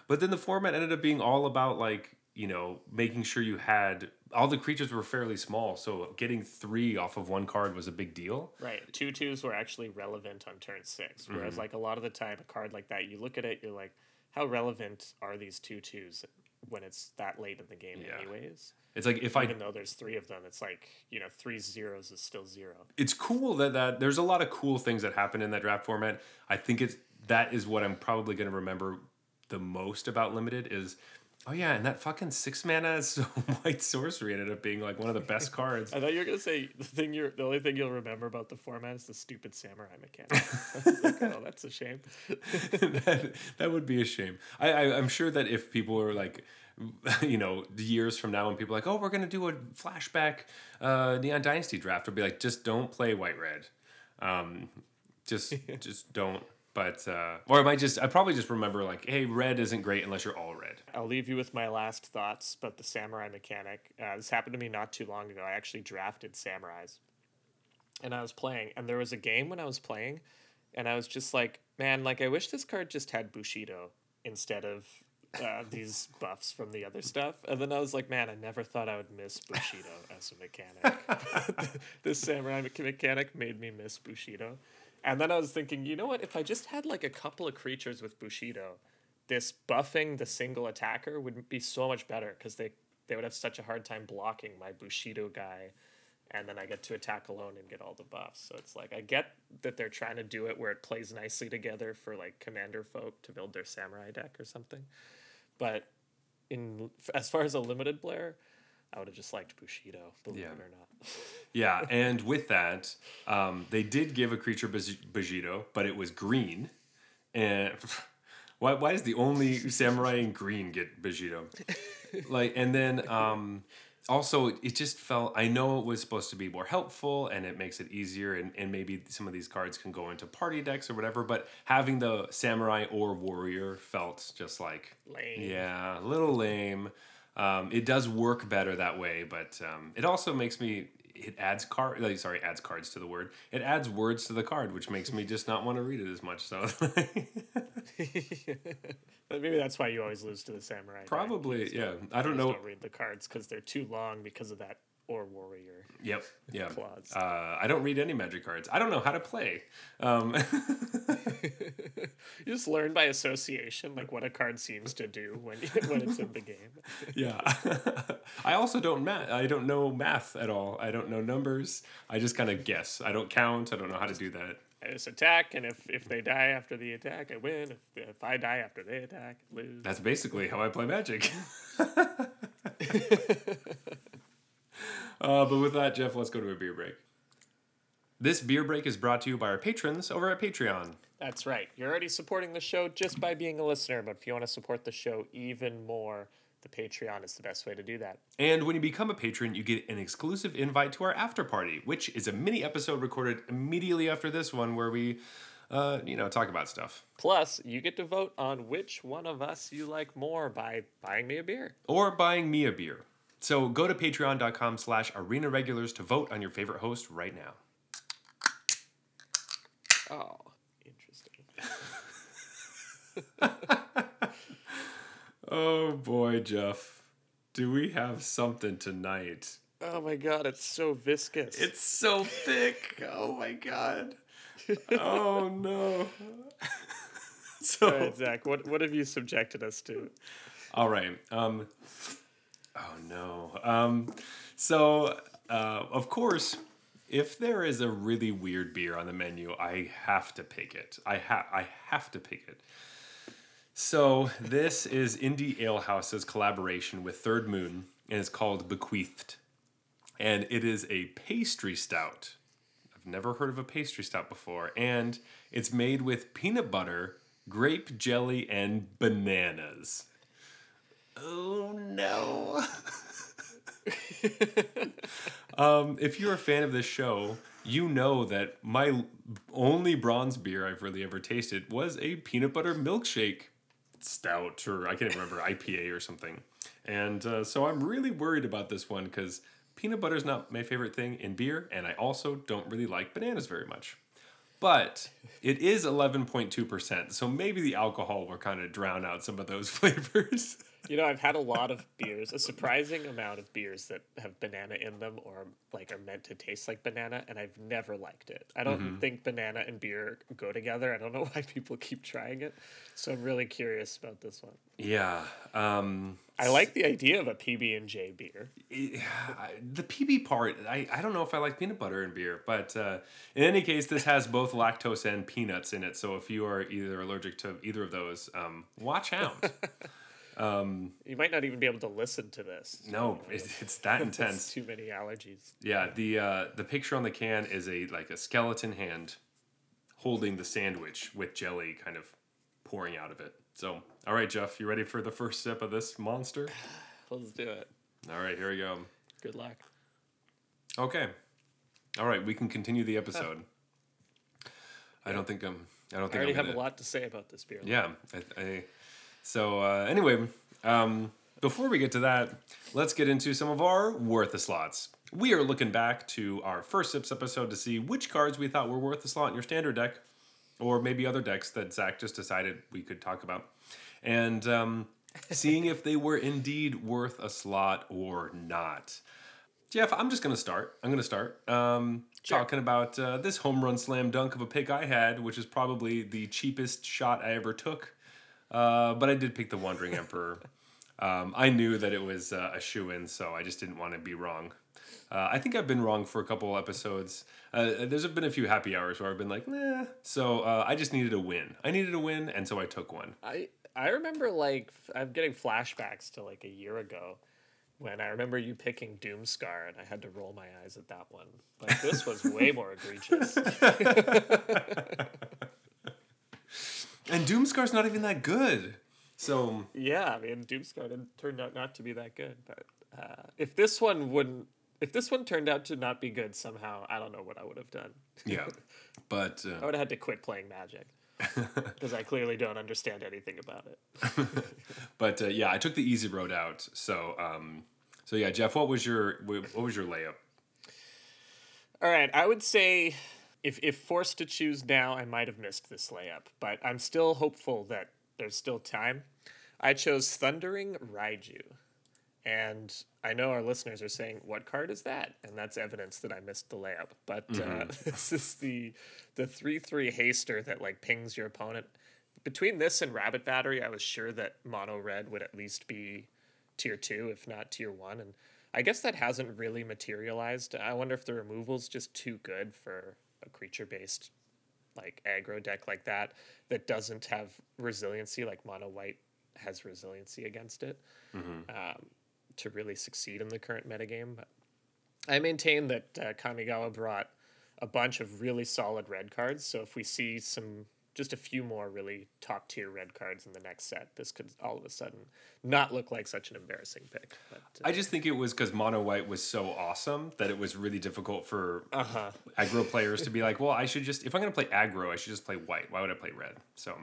But then the format ended up being all about like, you know, making sure you had all the creatures were fairly small. So getting three off of one card was a big deal. Right. Two twos were actually relevant on turn six. Whereas Mm-hmm. like a lot of the time a card like that, you look at it, you're like, how relevant are these two twos when it's that late in the game Yeah. anyways? It's like if I Even though there's three of them, it's like, you know, three zeros is still zero. it's cool that that there's a lot of cool things that happen in that draft format. I think it's that is what I'm probably going to remember the most about limited is oh yeah, and that fucking six mana [laughs] white sorcery ended up being like one of the best cards. [laughs] I thought you were gonna say the thing you're the only thing you'll remember about the format is the stupid samurai mechanic. [laughs] Like, oh, that's a shame. that, that would be a shame. I, I I'm sure that if people are like, you know, years from now, when people are like, oh, we're gonna do a flashback uh, Neon Dynasty draft, I'll be like, just don't play white red, um, just just don't. But uh, or I might just I probably just remember like, hey, red isn't great unless you're all red. I'll leave you with my last thoughts about the samurai mechanic. Uh, this happened to me not too long ago. I actually drafted samurais, and I was playing, and there was a game when I was playing, and I was just like, man, like I wish this card just had Bushido instead of uh, [laughs] these buffs from the other stuff. And then I was like, man, I never thought I would miss Bushido as a mechanic. [laughs] [laughs] this samurai mechanic made me miss Bushido. And then I was thinking, you know what? If I just had like a couple of creatures with Bushido, this buffing the single attacker would be so much better because they they would have such a hard time blocking my Bushido guy, and then I get to attack alone and get all the buffs. So it's like I get that they're trying to do it where it plays nicely together for like commander folk to build their samurai deck or something, but in as far as a limited player, I would have just liked Bushido, believe Yeah. it or not. [laughs] Yeah, and with that, um, they did give a creature Bushido, but it was green. And [laughs] why, why does the only samurai in green get Bushido? [laughs] Like, and then um, also it just felt. I know it was supposed to be more helpful, and it makes it easier, and, and maybe some of these cards can go into party decks or whatever. But having the samurai or warrior felt just like Lame. yeah, a little lame. Um, it does work better that way, but um, it also makes me it adds card like sorry adds cards to the word. It adds words to the card which makes me just not want to read it as much so. [laughs] Maybe that's why you always lose to the samurai. probably yeah. i don't know Don't read the cards because they're too long because of that or warrior. yep [laughs] yeah Clause. uh, i don't read any magic cards i don't know how to play um, [laughs] You just learn by association, like what a card seems to do when [laughs] when it's in the game. yeah i also don't math i don't know math at all i don't know numbers i just kind of guess i don't count i don't know how to do that I just attack, and if, if they die after the attack, I win. If, if I die after they attack, I lose. That's basically how I play Magic. Uh, but with that, Jeff, let's go to a beer break. This beer break is brought to you by our patrons over at Patreon. That's right. You're already supporting the show just by being a listener, but if you want to support the show even more, the Patreon is the best way to do that. And when you become a patron, you get an exclusive invite to our after party, which is a mini episode recorded immediately after this one where we, uh, you know, talk about stuff. Plus, you get to vote on which one of us you like more by buying me a beer. Or buying me a beer. So go to patreon.com slash arena regulars to vote on your favorite host right now. Oh, interesting. [laughs] Oh boy, Jeff. Do we have something tonight? Oh my god, it's so viscous. It's so thick. Oh my god. Oh no. [laughs] So right, Zach, what, what have you subjected us to? all right. Um Oh no. Um so uh of course if there is a really weird beer on the menu, I have to pick it. I have I have to pick it. So this is Indie Ale House's collaboration with Third Moon, and it's called Bequeathed, and it is a pastry stout. I've never heard of a pastry stout before, and it's made with peanut butter, grape jelly, and bananas. Oh no! [laughs] um, if you're a fan of this show, you know that my only bronze beer I've really ever tasted was a peanut butter milkshake stout, or I can't remember [laughs] IPA or something. And uh, so I'm really worried about this one because peanut butter is not my favorite thing in beer, and I also don't really like bananas very much. But it is 11.2%, so maybe the alcohol will kind of drown out some of those [laughs] flavors. You know, I've had a lot of beers, a surprising amount of beers that have banana in them or like are meant to taste like banana, and I've never liked it. I don't think banana and beer go together. I don't know [laughs] why people keep trying it. So I'm really curious about this one. yeah. Um, I like the idea of a PB and J beer. I- [sighs] the PB part, I, I don't know if I like peanut butter in beer, but uh, in any case, this has both lactose and peanuts in it. So if you are either allergic to either of those, um, watch out. [laughs] You might not even be able to listen to this. no, it, it's that [laughs] intense. too many allergies. Yeah, the uh, the picture on the can is a like a skeleton hand holding the sandwich with jelly kind of pouring out of it. So, all right, Jeff, you ready for the first sip of this monster? [sighs] Let's do it. All right, here we go. Good luck. Okay. All right, we can continue the episode. I don't think I'm. I don't I think already I'm have gonna, a lot to say about this beer. Yeah. I, I, so uh, anyway, um, before we get to that, let's get into some of our worth a slots. We are looking back to our first sips episode to see which cards we thought were worth a slot in your standard deck, or maybe other decks that Zach just decided we could talk about, and um, [laughs] seeing if they were indeed worth a slot or not. Jeff, I'm just going to start. I'm going to start um, Sure. talking about uh, this home run slam dunk of a pick I had, which is probably the cheapest shot I ever took. Uh, but I did pick the Wandering Emperor. Um, I knew that it was uh, a shoe in, so I just didn't want to be wrong. Uh, I think I've been wrong for a couple episodes. Uh, there's been a few happy hours where I've been like, nah. So uh, I just needed a win. I needed a win, and so I took one. I I remember like I'm getting flashbacks to like a year ago when I remember you picking Doomscar and I had to roll my eyes at that one. Like this was way more egregious. [laughs] [laughs] And Doomscar's not even that good. So Yeah, I mean Doomscar didn't turned out not to be that good, but uh, if this one wouldn't if this one turned out to not be good somehow, I don't know what I would have done. yeah, but I uh, would have had to quit playing Magic [laughs] because I clearly don't understand anything about it. [laughs] but uh, yeah, I took the easy road out. So um, so yeah, Jeff, what was your what was your layup? All right, I would say if if forced to choose now, I might have missed this layup, but I'm still hopeful that there's still time. I chose Thundering Raiju. And I know our listeners are saying, "What card is that?" And that's evidence that I missed the layup. But uh, [laughs] this is the the three three haster that like pings your opponent. Between this and Rabbit Battery, I was sure that Mono Red would at least be tier two, if not tier one. And I guess that hasn't really materialized. I wonder if the removal's just too good for a creature based like aggro deck like that that doesn't have resiliency like mono white has resiliency against it um, to really succeed in the current metagame. But I maintain that uh, Kamigawa brought a bunch of really solid red cards. So if we see some, just a few more really top tier red cards in the next set, this could all of a sudden not look like such an embarrassing pick. But, uh, I just think it was because mono white was so awesome that it was really difficult for uh-huh. aggro players to be like, well, I should just if I'm gonna play aggro, I should just play white. Why would I play red? So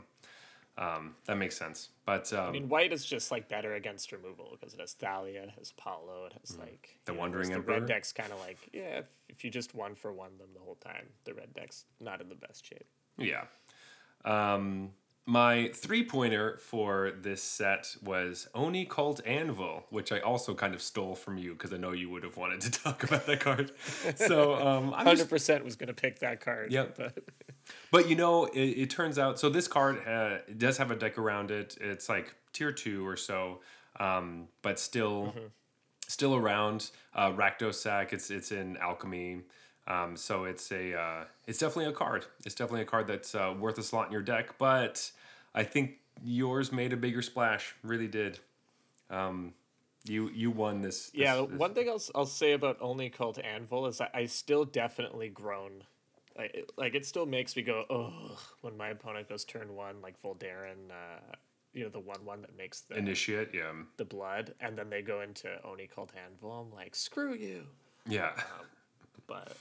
um, that makes sense. But um, I mean, white is just like better against removal because it has Thalia, it has Paulo, it has like Mm. The Wandering whereas Emperor? The red deck's kind of like yeah, if, if you just one for one them the whole time, the red deck's not in the best shape. Yeah. Um, my three pointer for this set was Oni Cult Anvil, which I also kind of stole from you because I know you would have wanted to [laughs] talk about that card. So um, I'm Hundred just, percent was gonna pick that card. Yep. but [laughs] but you know, it, it turns out so this card uh, it does have a deck around it. It's like tier two or so, um, but still, still around. Uh, Rakdos It's it's in alchemy. Um, so it's a uh, it's definitely a card. It's definitely a card that's uh, worth a slot in your deck. But I think yours made a bigger splash. Really did. Um, you you won this. yeah, this- the this- one thing I'll I'll say about Oni Cult Anvil is I, I still definitely groan. Like it, like it still makes me go oh when my opponent goes turn one like Voldaren, uh, you know the one one that makes the initiate. Yeah, the blood, and then they go into Oni Cult Anvil. I'm like, screw you. yeah. But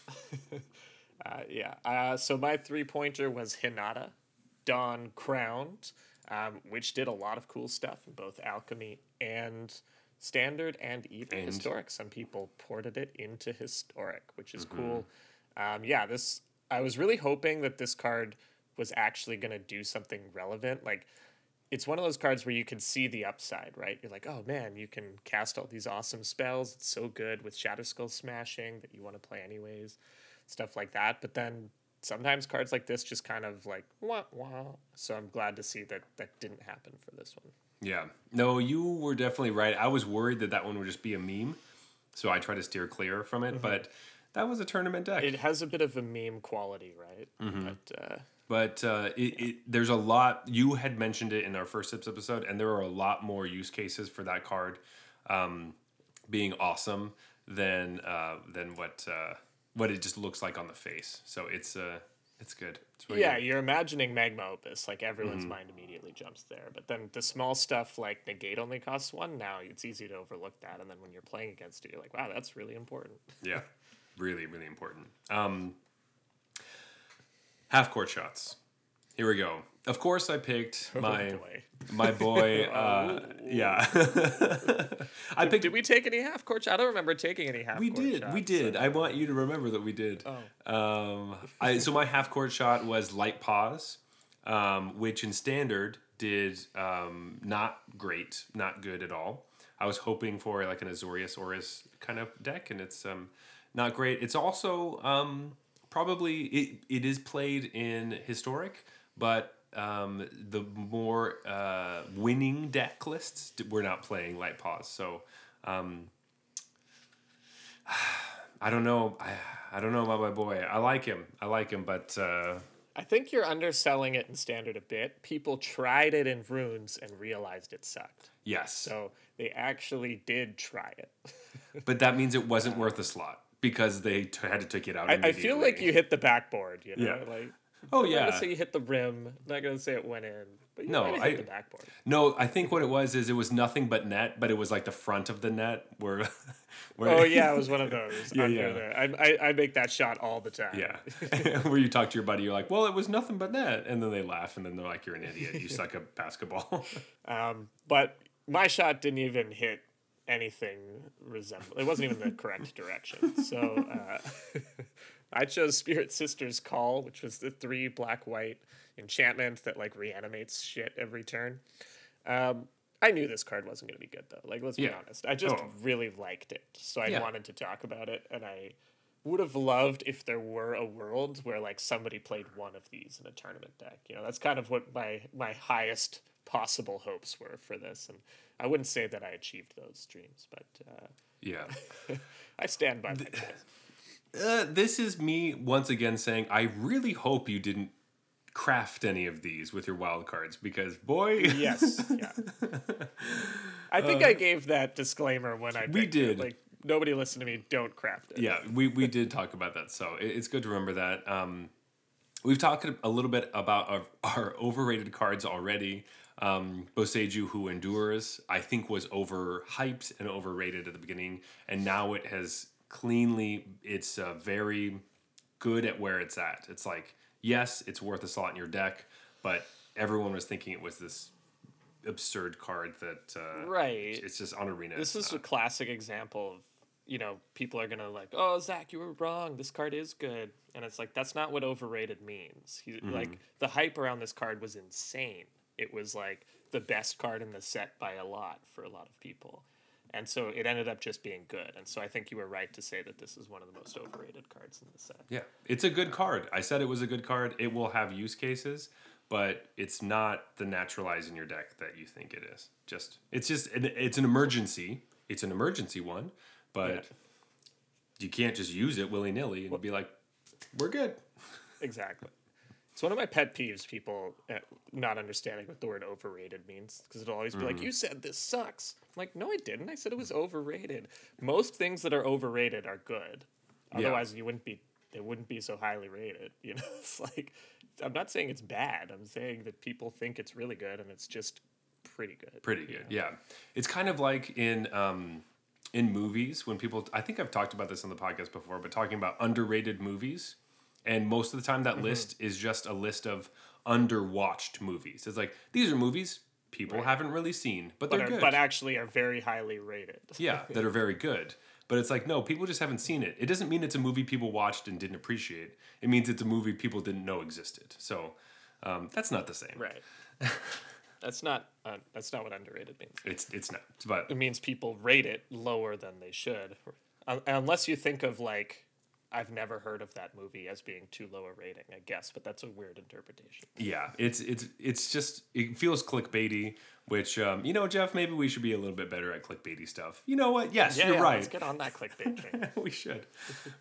[laughs] uh, yeah, uh, so my three pointer was Hinata, Dawn Crowned, um, which did a lot of cool stuff in both alchemy and standard and even And- historic. Some people ported it into historic, which is Mm-hmm. cool. Um, yeah, this I was really hoping that this card was actually going to do something relevant. Like, it's one of those cards where you can see the upside, right? You're like, oh man, you can cast all these awesome spells. It's so good with Shatterskull Smashing that you want to play anyways, stuff like that. But then sometimes cards like this just kind of like wah wah. So I'm glad to see that that didn't happen for this one. Yeah. No, you were definitely right. I was worried that that one would just be a meme, so I try to steer clear from it. But that was a tournament deck. It has a bit of a meme quality, right? But uh, but uh, it, it, there's a lot. You had mentioned it in our first sips episode, and there are a lot more use cases for that card um, being awesome than uh, than what uh, what it just looks like on the face. So it's uh, it's good. It's really yeah, good. you're imagining Magma Opus, like everyone's mind immediately jumps there. But then the small stuff like negate only costs one. Now it's easy to overlook that, and then when you're playing against it, you're like, wow, that's really important. Yeah, [laughs] really, really important. Um, half court shots. Here we go. Of course, I picked my Oh, boy. my [laughs] boy. Uh, yeah, [laughs] I picked. Did we take any half court? shot? I don't remember taking any half. We did. we did. so- I want you to remember that we did. Oh. Um, I so my half court shot was Light-Paws, um, which in standard did um, not great, not good at all. I was hoping for like an Azorius Auras kind of deck, and it's um, not great. It's also um, probably it, it is played in historic, but um, the more uh, winning deck lists we're not playing Light-Paws. So um, [sighs] I don't know. I, I don't know about my boy. I like him. I like him, but uh, I think you're underselling it in standard a bit. People tried it in runes and realized it sucked. yes. So they actually did try it. [laughs] but that means it wasn't worth a slot because they t- had to take it out. I, I feel like you hit the backboard, you know? Yeah. Like Oh I'm not yeah. gonna say you hit the rim. I'm not gonna say it went in, but you No, I- hit the backboard. No, I think what it was is it was nothing but net, but it was like the front of the net where. [laughs] where Oh yeah, it was one of those. [laughs] Yeah, yeah. I, I I make that shot all the time. Yeah, [laughs] where you talk to your buddy, you're like, "Well, it was nothing but net," and then they laugh, and then they're like, "You're an idiot. You suck at basketball." Um, but my shot didn't even hit anything resemble. It wasn't even the correct direction. So uh, [laughs] I chose Spirit Sisters Call, which was the three black white enchantment that like reanimates shit every turn. Um, I knew this card wasn't going to be good though. Like, let's be honest. I just Oh. really liked it, so I Yeah. wanted to talk about it, and I would have loved if there were a world where like somebody played one of these in a tournament deck. You know, that's kind of what my my highest possible hopes were for this, and I wouldn't say that I achieved those dreams, but uh, Yeah. [laughs] I stand by choice. Uh, this is me once again saying I really hope you didn't craft any of these with your wild cards because boy Yes. Yeah. I think I gave that disclaimer when I Uh, we picked it. did. Like nobody listen to me. Don't craft it. yeah we, we did talk about that so it, it's good to remember that um, we've talked a little bit about our, our overrated cards already um, Boseju Who Endures I think was overhyped and overrated at the beginning and now it has cleanly it's uh, very good at where it's at it's like yes it's worth a slot in your deck but everyone was thinking it was this absurd card that uh, Right. it's just on arena This is a classic example of you know people are gonna like oh Zach you were wrong this card is good and it's like that's not what overrated means. He, Mm-hmm. Like the hype around this card was insane. It was like the best card in the set by a lot for a lot of people. And so it ended up just being good. And so I think you were right to say that this is one of the most overrated cards in the set. Yeah, it's a good card. I said it was a good card. It will have use cases, but it's not the naturalize in your deck that you think it is. Just it's just an, it's an emergency. It's an emergency one, but Yeah. you can't just use it willy nilly and be like, "We're good." Exactly. It's one of my pet peeves, people uh, not understanding what the word overrated means. Because it'll always be like, you said this sucks. I'm like, no, I didn't. I said it was overrated. Most things that are overrated are good. Yeah. Otherwise, you wouldn't be, they wouldn't be so highly rated. [laughs] You know, it's like, I'm not saying it's bad. I'm saying that people think it's really good and it's just pretty good. Pretty good, yeah. It's kind of like in um, in movies when people. I think I've talked about this on the podcast before, but talking about underrated movies, and most of the time Mm-hmm. that list is just a list of underwatched movies. It's like these are movies people haven't really seen, but But, they're are, good. but actually are very highly rated. [laughs] yeah, that are very good. But it's like no, people just haven't seen it. It doesn't mean it's a movie people watched and didn't appreciate. It means it's a movie people didn't know existed. So um, that's not the same. Right. [laughs] that's not, uh, that's not what underrated means. It's it's not. But it means people rate it lower than they should. Unless you think of like, I've never heard of that movie as being too low a rating, I guess, but that's a weird interpretation. Yeah, it's it's it's just it feels clickbaity, which um, you know, Jeff, maybe we should be a little bit better at clickbaity stuff. You know what? Yes, Yeah, you're yeah, right. let's get on that clickbait train. [laughs] we should.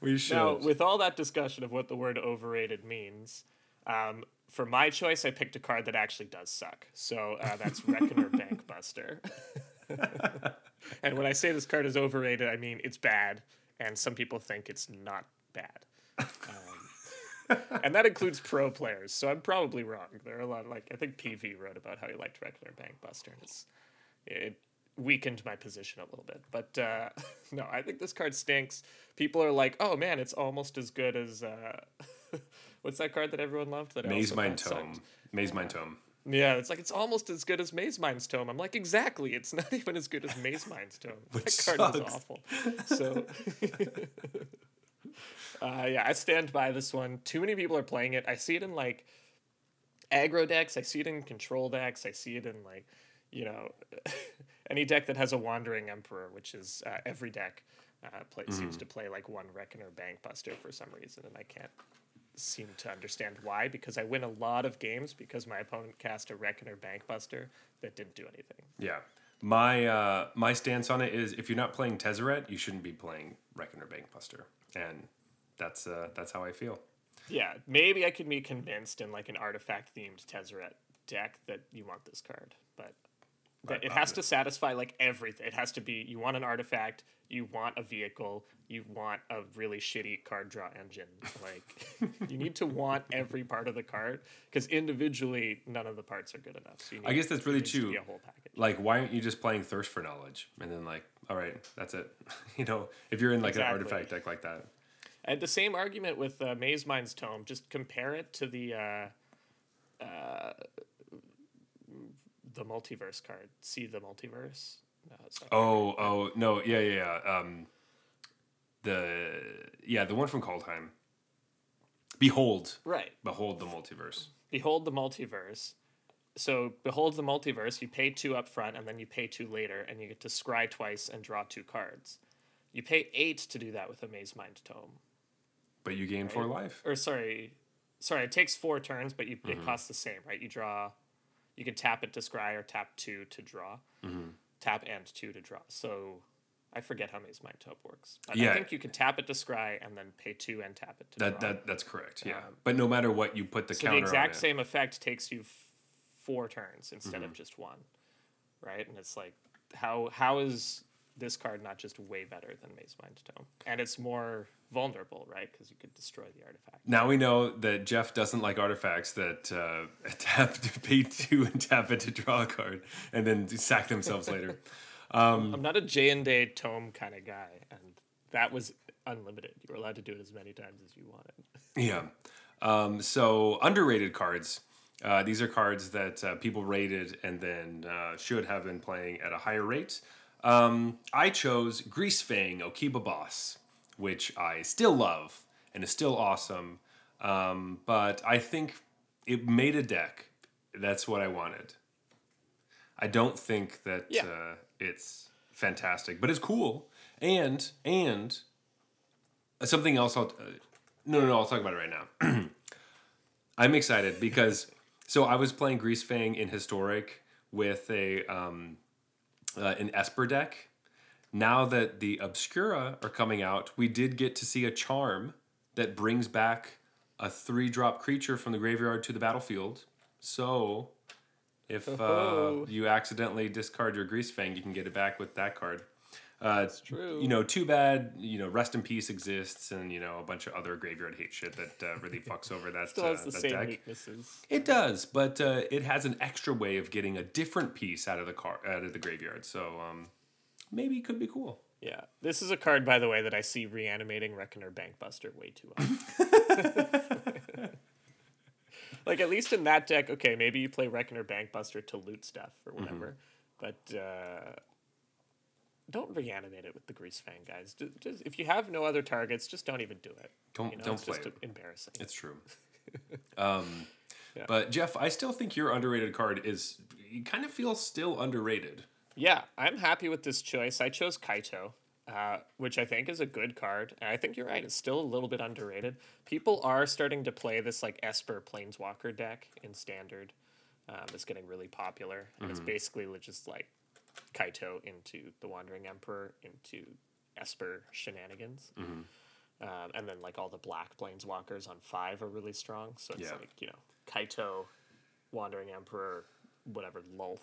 We [laughs] should. now, with all that discussion of what the word overrated means, um, for my choice, I picked a card that actually does suck. So uh, that's Reckoner Bankbuster. [laughs] and when I say this card is overrated, I mean it's bad, and some people think it's not bad. Um, and that includes pro players, so I'm probably wrong. There are a lot of, like I think PV wrote about how he liked Reckoner Bankbuster, and it's it weakened my position a little bit. But uh, [laughs] no, I think this card stinks. People are like, "Oh man, it's almost as good as uh, [laughs] what's that card that everyone loved?" That Maze Mind thought sucked? Tome. Mazemind Tome. Yeah, it's like it's almost as good as Mazemind's Tome. I'm like, exactly. It's not [laughs] even as good as Mazemind's Tome. Which that card sucks. is awful. So, uh, yeah, I stand by this one. Too many people are playing it. I see it in like aggro decks. I see it in control decks. I see it in like, you know, [laughs] any deck that has a Wandering Emperor, which is uh, every deck uh, play, Mm-hmm. seems to play like one Reckoner Bankbuster for some reason, and I can't seem to understand why because I win a lot of games because my opponent cast a Reckoner Bankbuster that didn't do anything. Yeah. My uh, my stance on it is if you're not playing Tezzeret, you shouldn't be playing Reckoner Bankbuster, and that's uh, that's how I feel. Yeah, maybe I could be convinced in like an artifact themed Tezzeret deck that you want this card, but that it has to satisfy like everything. It has to be you want an artifact, you want a vehicle, you want a really shitty card draw engine. Like [laughs] you need to want every part of the card because individually none of the parts are good enough. So you I guess that's really true. A whole package. Like, why aren't you just playing Thirst for Knowledge and then like, all right, that's it. [laughs] you know, if you're in like Exactly. an artifact deck like that. Had the same argument with uh, Maze Mind's Tome. Just compare it to the uh, uh, the multiverse card. See the multiverse. No, not. Oh, oh no, yeah, yeah, yeah. Um, the yeah, the one from Kaldheim. Behold, Right. behold the multiverse. Behold the multiverse. So behold the multiverse. You pay two up front, and then you pay two later, and you get to scry twice and draw two cards. You pay eight to do that with a Mazemind Tome. But you gain four life. Or sorry, sorry. It takes four turns, but you, it costs the same, right? You draw. You can tap it to scry or tap two to draw. Tap and two to draw. So I forget how Mazemind Tome works. But Yeah. I think you can tap it to scry and then pay two and tap it to That draw. that that's correct. Yeah. but no matter what, you put the So the exact same effect takes you f- four turns instead Mm-hmm. of just one, right? And it's like, how how is this card not just way better than Mazemind Tome? And it's more vulnerable, right? Because you could destroy the artifact. Now we know that Jeff doesn't like artifacts that uh, [laughs] tap to pay two and tap it to draw a card and then sack themselves later. [laughs] I'm not a Jayemdae Tome kind of guy, and that was unlimited. You were allowed to do it as many times as you wanted. [laughs] Yeah. Um, so underrated cards. Uh, these are cards that uh, people rated and then uh, should have been playing at a higher rate. Um, I chose Greasefang Okiba Boss, which I still love and is still awesome. Um, but I think it made a deck. That's what I wanted. I don't think that Yeah. uh, it's fantastic, but it's cool. And and something else. I'll uh, no no no. I'll talk about it right now. [clears throat] I'm excited because so I was playing Greasefang in historic with a um, uh, an Esper deck. Now that the Obscura are coming out, we did get to see a charm that brings back a three drop creature from the graveyard to the battlefield. So if uh, you accidentally discard your Greasefang, you can get it back with that card. Uh, it's true. You know, too bad. You know, Rest in Peace exists, and you know a bunch of other graveyard hate shit that uh, really [laughs] fucks over that, Still uh, has the that same deck. weaknesses. It does, but uh, it has an extra way of getting a different piece out of the car out of the graveyard. So um, maybe it could be cool. Yeah, this is a card, by the way, that I see reanimating Reckoner Bankbuster way too often. [laughs] like at least in that deck, okay, maybe you play Reckoner Bankbuster to loot stuff or Mm-hmm. whatever, but uh, don't reanimate it with the Greasefang, guys. Just, just, if you have no other targets, just don't even do it. Don't- you know, don't it's play just it. embarrassing. It's true. [laughs] um, Yeah. But Jeff, I still think your underrated card is. You kind of feel still underrated. Yeah, I'm happy with this choice. I chose Kaito, uh, which I think is a good card. And I think you're right, it's still a little bit underrated. People are starting to play this like Esper Planeswalker deck in standard. Um, it's getting really popular. And it's basically just like Kaito into the Wandering Emperor, into Esper shenanigans. Um, and then like all the black planeswalkers on five are really strong. So it's Yeah. like, you know, Kaito, Wandering Emperor, whatever, Lolth.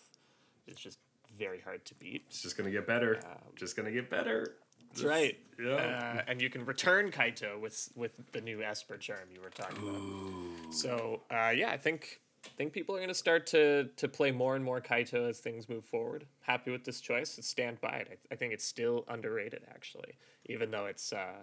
It's just very hard to beat. It's just gonna get better. just gonna get better. That's right. Yeah. Uh, and you can return Kaito with with the new Esper charm you were talking about. So uh, yeah, I think think people are going to start to to play more and more Kaito as things move forward. Happy with this choice. Stand by it. I, I think it's still underrated actually, even though its uh,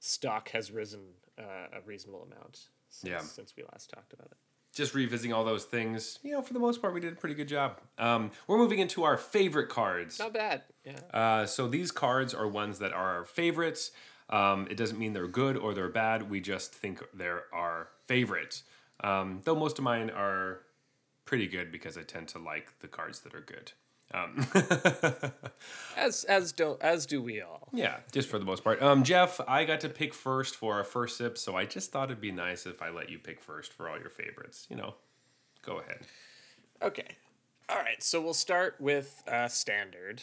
stock has risen uh, a reasonable amount since, Yeah. since we last talked about it. just revisiting all those things, you know, for the most part, we did a pretty good job. Um, we're moving into our favorite cards. Not bad. Yeah. Uh, so these cards are ones that are our favorites. Um, it doesn't mean they're good or they're bad. We just think they're our favorites. Um, though most of mine are pretty good because I tend to like the cards that are good. Um, [laughs] As as do as do we all. yeah, just for the most part. Um, Jeff, I got to pick first for our first sip, so I just thought it'd be nice if I let you pick first for all your favorites. You know, go ahead. Okay. All right. So we'll start with uh, standard.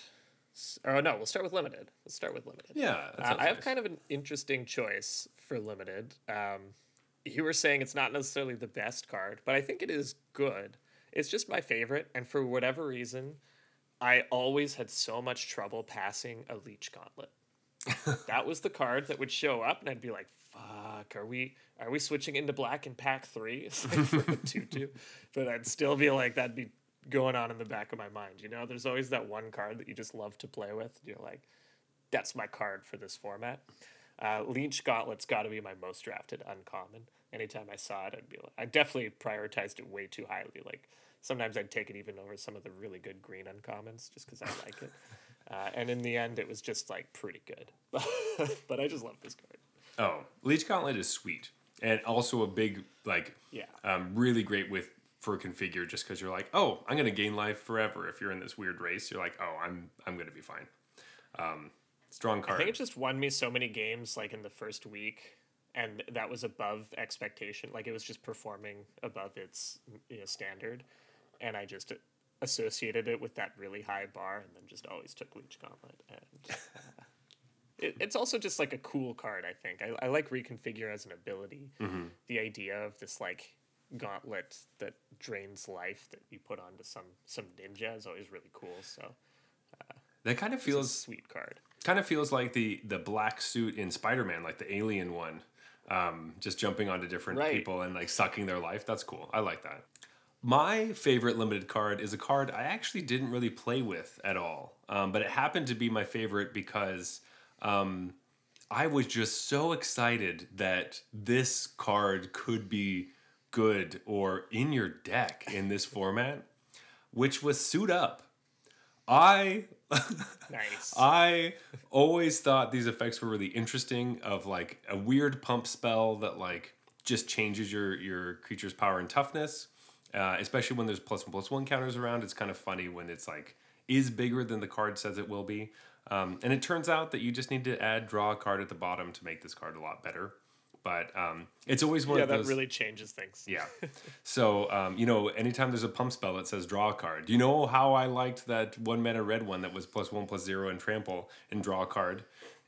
Oh no, we'll start with limited. Let's start with limited. Yeah, Uh, I have nice. kind of an interesting choice for limited. Um, you were saying it's not necessarily the best card, but I think it is good. It's just my favorite, and for whatever reason, I always had so much trouble passing a leech gauntlet. [laughs] that was the card that would show up, and I'd be like, "Fuck, are we are we switching into black in pack three? [laughs] For two two, but I'd still be like that'd be going on in the back of my mind. You know, there's always that one card that you just love to play with. You're like, that's my card for this format. Uh, Leech Gauntlet's got to be my most drafted uncommon. Anytime I saw it, I'd be like, I definitely prioritized it way too highly. Like sometimes I'd take it even over some of the really good green uncommons just because I like it. [laughs] Uh, and in the end, it was just like pretty good. [laughs] but I just love this card. Oh, Leech Gauntlet is sweet. and also a big like Yeah. um, really great with reconfigure just because you're like oh I'm gonna gain life forever if you're in this weird race you're like oh I'm I'm gonna be fine. Um, strong card. I think it just won me so many games like in the first week, and that was above expectation. Like it was just performing above its you know, standard, and I just associated it with that really high bar, and then just always took Leech Gauntlet. And uh, [laughs] it, it's also just like a cool card. I think I, I like reconfigure as an ability. The idea of this like gauntlet that drains life that you put onto some some ninja is always really cool. So that kind of feels sweet card. Kind of feels like the the black suit in Spider-Man, like the alien one, um, just jumping onto different Right. people and like sucking their life. That's cool. I like that. My favorite limited card is a card I actually didn't really play with at all, um, but it happened to be my favorite because um, I was just so excited that this card could be good or in your deck in this format, which was Suit Up. I Nice. I always thought these effects were really interesting of like a weird pump spell that like just changes your your creature's power and toughness. Uh, especially when there's plus one plus one counters around, it's kind of funny when it's like is bigger than the card says it will be. Um, and it turns out that you just need to add draw a card at the bottom to make this card a lot better. But um, it's always one yeah, of that really changes things. Yeah. [laughs] So, um, you know, anytime there's a pump spell that says draw a card, do you know how I liked that one mana red one that was plus one plus zero and trample and draw a card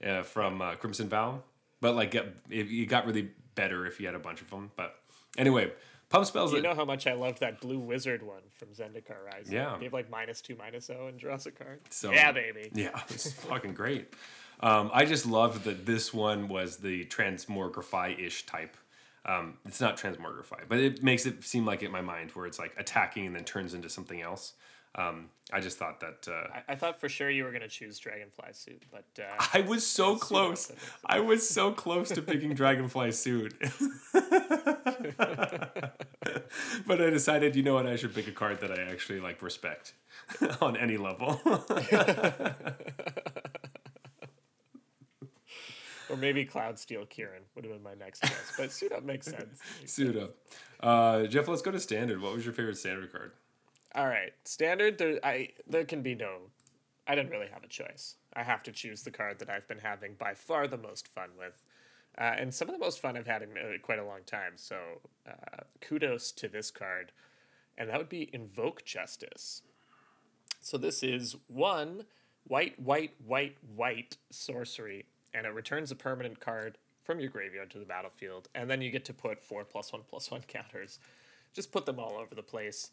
uh, from uh, Crimson Vow? But like, get, it, it got really better if you had a bunch of them. But anyway, pump spells. You that- know how much I loved that blue wizard one from Zendikar Rising. Yeah. Gave like minus two, minus zero, and draws a card. So- yeah, baby. Yeah, it's fucking great. Um, I just loved that this one was the transmogrify ish type. Um, it's not transmogrify, but it makes it seem like it in my mind where it's like attacking and then turns into something else. Um, I just thought that uh, I, I thought for sure you were gonna choose Dragonfly suit, but uh, [laughs] I was so close. I was so close to picking [laughs] Dragonfly suit. [laughs] but I decided, you know what, I should pick a card that I actually like respect on any level. Or maybe Cloudsteel Kirin would have been my next guess. But suit up makes sense. [laughs] suit up. Uh, Jeff, let's go to standard. What was your favorite standard card? All right, standard. There, I there can be no. I didn't really have a choice. I have to choose the card that I've been having by far the most fun with, uh, and some of the most fun I've had in uh, quite a long time. So uh, kudos to this card, and that would be Invoke Justice. So this is one white, white, white, white sorcery, and it returns a permanent card from your graveyard to the battlefield, and then you get to put four plus one plus one [laughs] counters. Just put them all over the place.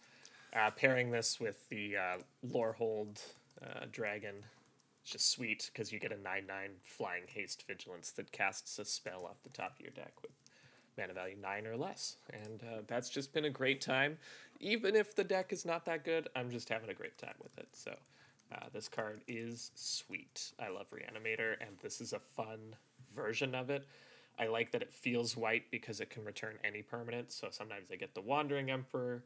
Uh, pairing this with the uh, Lorehold uh, dragon, it's just sweet because you get a 9 9 flying haste vigilance that casts a spell off the top of your deck with mana value 9 or less. And uh, that's just been a great time. Even if the deck is not that good, I'm just having a great time with it. So uh, this card is sweet. I love Reanimator, and this is a fun version of it. I like that it feels white because it can return any permanent. So sometimes I get the Wandering Emperor.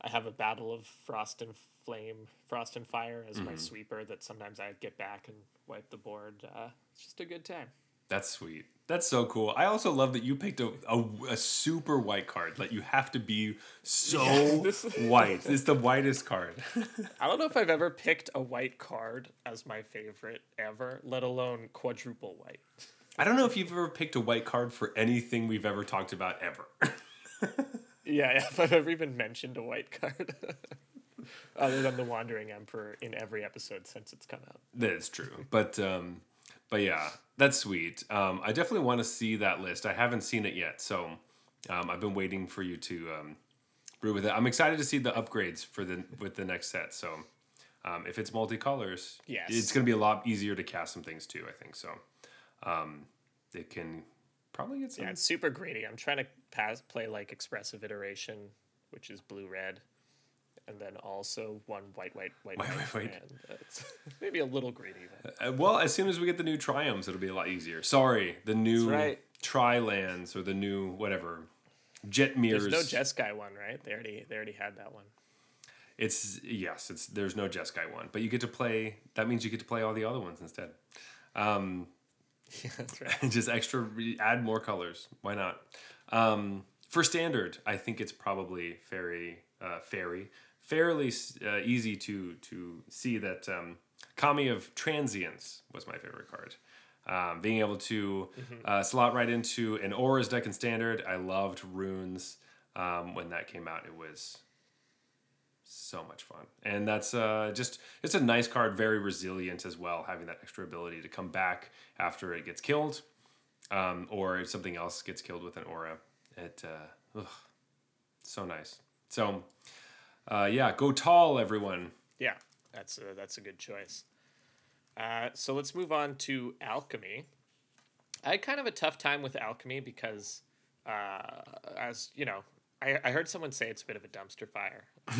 I have a Battle of Frost and Flame, Frost and Fire as my sweeper that sometimes I get back and wipe the board. Uh, it's just a good time. That's sweet. That's so cool. I also love that you picked a, a, a super white card. Like you have to be so [laughs] Yeah, this- white. It's the whitest card. [laughs] I don't know if I've ever picked a white card as my favorite ever, let alone quadruple white. I don't know if you've ever picked a white card for anything we've ever talked about ever. [laughs] Yeah, if I've ever even mentioned a white card. Other than the Wandering Emperor in every episode since it's come out. That is true. But um but yeah, that's sweet. Um I definitely want to see that list. I haven't seen it yet, so um I've been waiting for you to um brew with it. I'm excited to see the upgrades for the with the next set. So um if it's multicolors, Yes. it's going to be a lot easier to cast some things too, I think. So um it can probably get some Yeah, it's super greedy. I'm trying to pass play like expressive iteration, which is blue red, and then also one white white white White, white. white, white. And uh, [laughs] maybe a little greedy. But Uh, well, as soon as we get the new triomes, it'll be a lot easier. Sorry, the new right. tri lands or the new whatever jet mirrors. there's no Jeskai one, right? They already they already had that one. It's yes, it's there's no Jeskai one, but you get to play. That means you get to play all the other ones instead. Um, [laughs] Yeah, that's right. [laughs] just extra, add more colors. Why not? Um, for standard, I think it's probably very uh, fairy, fairly uh, easy to to see that um, Kami of Transience was my favorite card. Um, being able to uh, slot right into an Auras deck in standard, I loved runes. Um, when that came out, it was so much fun, and that's uh, just it's a nice card, very resilient as well, having that extra ability to come back after it gets killed, um, or if something else gets killed with an aura. It uh, ugh, so nice. So uh, yeah, go tall, everyone. Yeah, that's a, that's a good choice. Uh, so let's move on to alchemy. I had kind of a tough time with alchemy because, uh, as you know, I, I heard someone say it's a bit of a dumpster fire. [laughs] I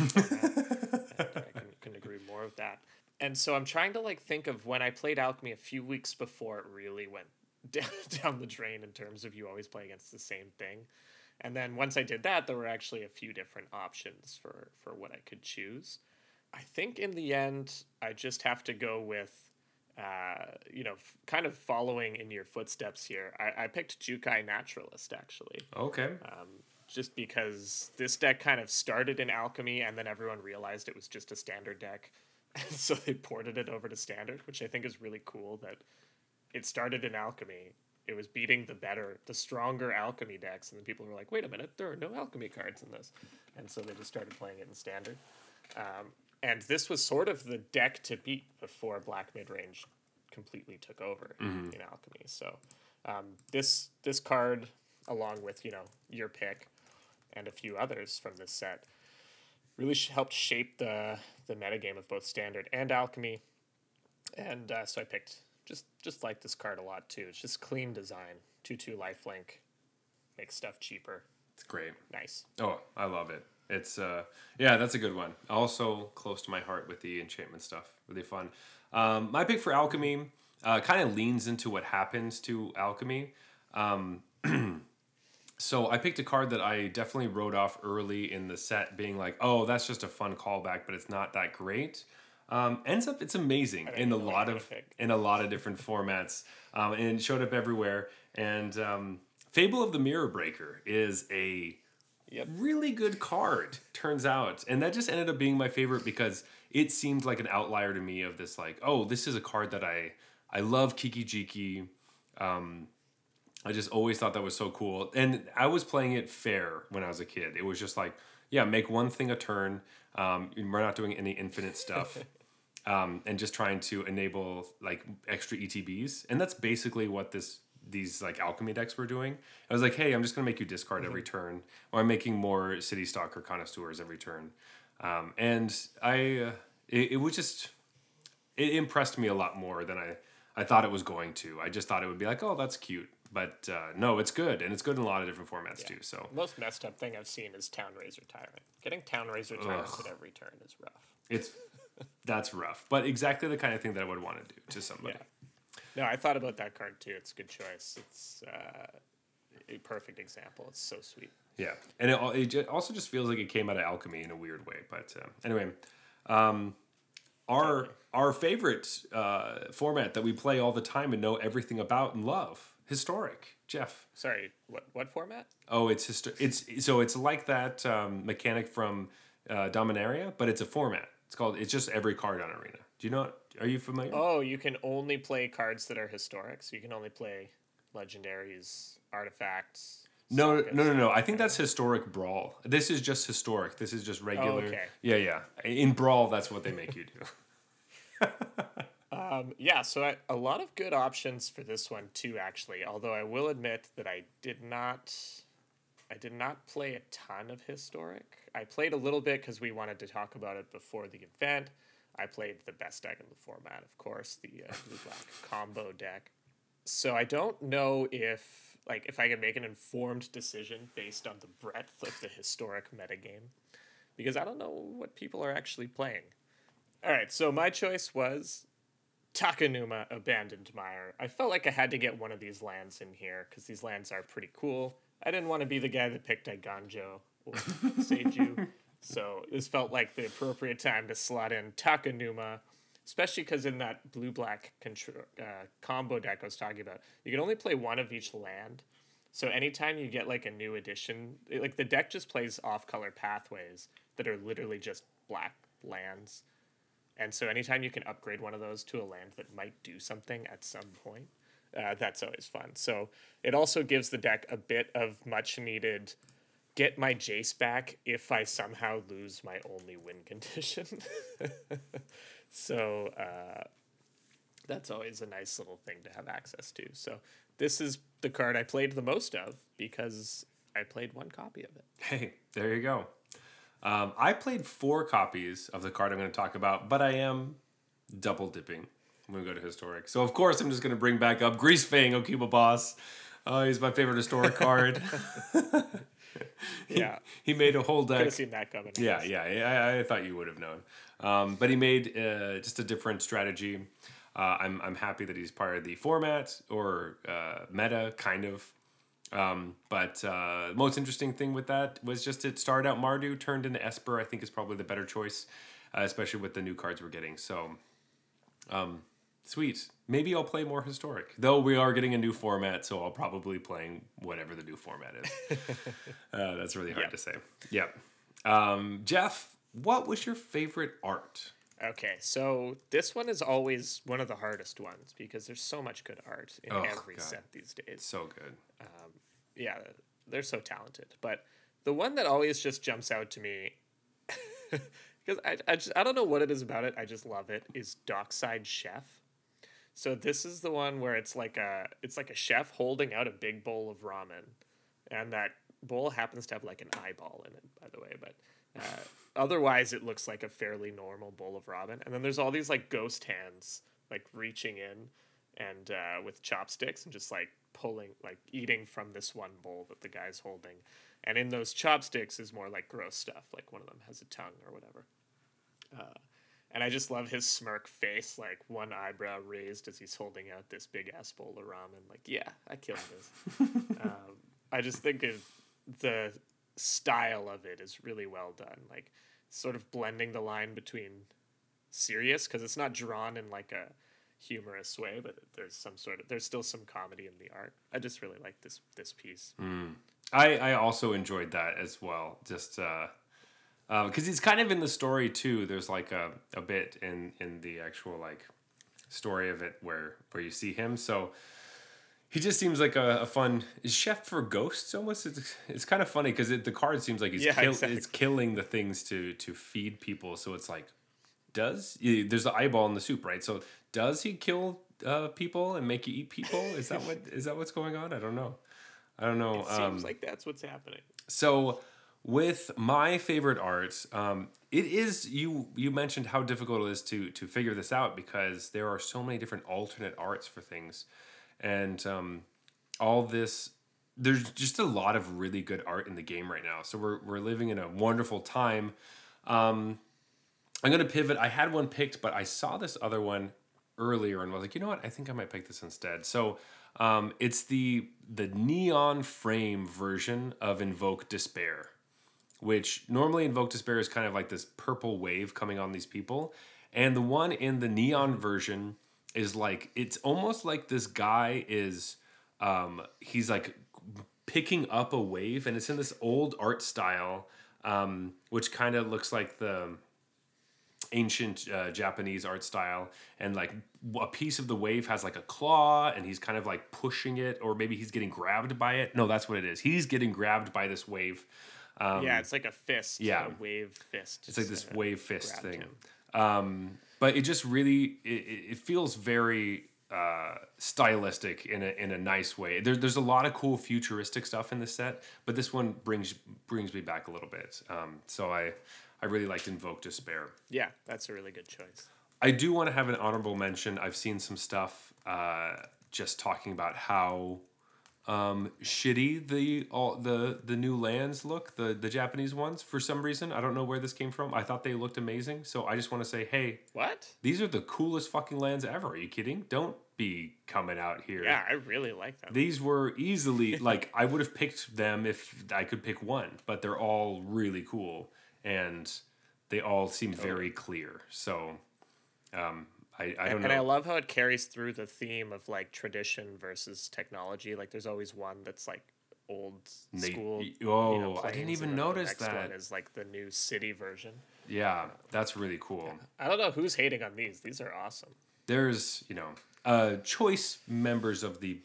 couldn't, couldn't agree more with that. And so I'm trying to like think of when I played alchemy a few weeks before it really went [laughs] down, down the drain in terms of you always play against the same thing. And then once I did that, there were actually a few different options for for what I could choose. I think in the end, I just have to go with, uh, you know, f- kind of following in your footsteps here. I, I picked Jukai Naturalist actually, Okay. um, just because this deck kind of started in Alchemy and then everyone realized it was just a standard deck. [laughs] so they ported it over to standard, which I think is really cool that it started in Alchemy. It was beating the better, the stronger Alchemy decks, and then people were like, wait a minute, there are no Alchemy cards in this. And so they just started playing it in standard. Um, and this was sort of the deck to beat before Black Mid Range completely took over in Alchemy. So um, this this card, along with you know your pick and a few others from this set, really sh- helped shape the the metagame of both Standard and Alchemy. And uh, so I picked just just like this card a lot too. It's just clean design, two two lifelink, makes stuff cheaper. It's great. Nice. Oh, I love it. It's uh yeah, that's a good one. Also close to my heart with the enchantment stuff. Really fun. Um, my pick for alchemy uh, kind of leans into what happens to alchemy. Um, [clears throat] so I picked a card that I definitely wrote off early in the set, being like, "Oh, that's just a fun callback, but it's not that great." Um, ends up it's amazing in a lot of in a lot of different formats, um, and it showed up everywhere. And um, Fable of the Mirror Breaker is a Yep. really good card turns out. And that just ended up being my favorite because it seemed like an outlier to me of this like oh this is a card that i i love kiki jiki. Um i just always thought that was so cool. And i was playing it fair when i was a kid. It was just like yeah make one thing a turn. Um we're not doing any infinite stuff [laughs] um, and just trying to enable like extra ETBs. And that's basically what this these like alchemy decks were doing. I was like, hey, I'm just gonna make you discard every turn, or I'm making more Citystalker Connoisseurs every turn. Um, and I, uh, it, it was just it impressed me a lot more than I I thought it was going to. I just thought it would be like, oh, that's cute. But uh, no, it's good, and it's good in a lot of different formats too. So Most messed up thing I've seen is Town-razer Tyrant. Getting Town-razer Tyrant at every turn is rough. it's that's rough, but exactly the kind of thing that I would want to do to somebody. No, I thought about that card too. It's a good choice. It's uh, a perfect example. It's so sweet. Yeah, and it, it also just feels like it came out of alchemy in a weird way. But uh, anyway, um, our our favorite uh, format that we play all the time and know everything about and love, historic. Jeff. Sorry, what what format? Oh, it's histo- It's so it's like that um, mechanic from uh, Dominaria, but it's a format. It's called. It's just every card on Arena. Do you know? Are you familiar? Oh, you can only play cards that are historic. So you can only play legendaries, artifacts. No, no, no, no. I think that's historic brawl. This is just historic. This is just regular. okay. Yeah, yeah. In brawl, that's what they make you do. [laughs] Um, yeah, so I, a lot of good options for this one too. Actually, although I will admit that I did not, I did not play a ton of historic. I played a little bit because we wanted to talk about it before the event. I played the best deck in the format, of course, the uh, blue black [laughs] combo deck. So I don't know if like if I can make an informed decision based on the breadth of the historic metagame, because I don't know what people are actually playing. All right, so my choice was Takenuma Abandoned Mire. I felt like I had to get one of these lands in here because these lands are pretty cool. I didn't want to be the guy that picked a Eiganjo or [laughs] Seiju, so this felt like the appropriate time to slot in Takenuma, especially because in that blue black uh, combo deck I was talking about, you can only play one of each land. So anytime you get like a new addition, it- like the deck just plays off color pathways that are literally just black lands. And so anytime you can upgrade one of those to a land that might do something at some point, uh, that's always fun. So it also gives the deck a bit of much needed get my Jace back if I somehow lose my only win [laughs] condition. so uh, that's always a nice little thing to have access to. So this is the card I played the most of because I played one copy of it. Hey, there you go. Um, I played four copies of the card I'm going to talk about, but I am double dipping when we go to historic. So of course I'm just going to bring back up Greasefang Okiba Boss. Oh, he's my favorite historic [laughs] card. [laughs] Yeah, he made a whole could deck. have seen that coming. Yeah, yeah, I, I thought you would have known. Um, but he made uh, just a different strategy. Uh, I'm, I'm happy that he's part of the format or uh, meta, kind of. Um, but uh, the most interesting thing with that was just it started out Mardu, turned into Esper, I think is probably the better choice, uh, especially with the new cards we're getting. So, um, sweet. Maybe I'll play more historic. Though we are getting a new format, so I'll probably playing whatever the new format is. [laughs] uh, that's really hard Yeah. to say. Yeah. Um, Jeff, what was your favorite art? Okay, so this one is always one of the hardest ones because there's so much good art in Oh, every God. set these days. So good. yeah, they're so talented. But the one that always just jumps out to me, [laughs] because I, I, just, I don't know what it is about it, I just love it, is Dockside Chef. So this is the one where it's like a it's like a chef holding out a big bowl of ramen, and that bowl happens to have like an eyeball in it, by the way. But uh, otherwise, it looks like a fairly normal bowl of ramen. And then there's all these like ghost hands like reaching in and uh, with chopsticks and just like pulling like eating from this one bowl that the guy's holding. And in those chopsticks is more like gross stuff. Like one of them has a tongue or whatever. Uh, and I just love his smirk face, like one eyebrow raised as he's holding out this big ass bowl of ramen. Like, yeah, I killed this. [laughs] um, I just think it, the style of it is really well done. Like, sort of blending the line between serious, because it's not drawn in like a humorous way, but there's some sort of there's still some comedy in the art. I just really like this this piece. I, I also enjoyed that as well. Just uh, because it's kind of in the story too. There's like a, a bit in in the actual like story of it where where you see him. So he just seems like a, a fun is chef for ghosts almost. It's, it's kind of funny because the card seems like he's Yeah, kill, exactly. it's killing the things to to feed people. So it's like does there's the eyeball in the soup right? So does he kill uh, people and make you eat people? Is that what is that what's going on? I don't know. I don't know. It seems um, like that's what's happening. so with my favorite art, um, it is you. You mentioned how difficult it is to to figure this out because there are so many different alternate arts for things, and um, all this. There's just a lot of really good art in the game right now. So we're we're living in a wonderful time. Um, I'm gonna pivot. I had one picked, but I saw this other one earlier and was like, you know what? I think I might pick this instead. So um, it's the the neon frame version of Invoke Despair, which normally Invoke Despair is kind of like this purple wave coming on these people, and the one in the neon version is like it's almost like this guy is um, he's like picking up a wave, and it's in this old art style, um, which kind of looks like the ancient uh, Japanese art style, and like a piece of the wave has like a claw, and he's kind of like pushing it, or maybe he's getting grabbed by it. No, that's what it is. He's getting grabbed by this wave. Um, yeah, it's like a fist. yeah. a wave fist. it's like this wave fist thing. Um, but it just really it, it it feels very uh, stylistic in a in a nice way. There, there's a lot of cool futuristic stuff in this set, but this one brings brings me back a little bit. Um, so I I really liked Invoke Despair. Yeah, that's a really good choice. I do want to have an honorable mention. I've seen some stuff uh, just talking about how um, shitty the all the the new lands look, the the Japanese ones. For some reason, I don't know where this came from. I thought they looked amazing, so I just want to say, hey, What? these are the coolest fucking lands ever. Are you kidding? Don't be coming out here. Yeah, I really like them. These were easily [laughs] like I would have picked them if I could pick one, but they're all really cool and they all seem very clear. So um, I, I don't and I love how it carries through the theme of like tradition versus technology. Like there's always one that's like old They- school. oh, I didn't even notice the next that. One is like the new city version. Yeah, that's really cool. I don't know who's hating on these. These are awesome. There's, you know, uh, choice members of the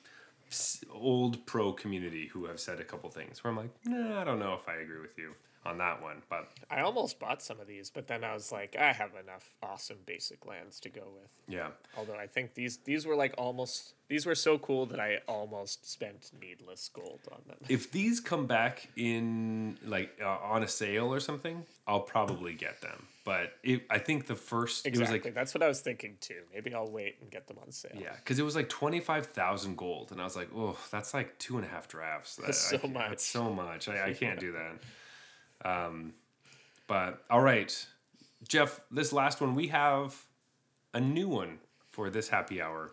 old pro community who have said a couple things where I'm like, nah, I don't know if I agree with you on that one, but I almost bought some of these, but then I was like, I have enough awesome basic lands to go with. yeah. Although I think these these were like almost these were so cool that I almost spent needless gold on them. If these come back in like uh, on a sale or something, I'll probably get them. But it, I think the first Exactly. it was like That's what I was thinking too. Maybe I'll wait and get them on sale. yeah, because it was like twenty five thousand gold, and I was like, oh, that's like two and a half drafts. That, That's so much. That's so much. I, I can't do that. Um, but all right, Jeff. This last one we have a new one for this happy hour.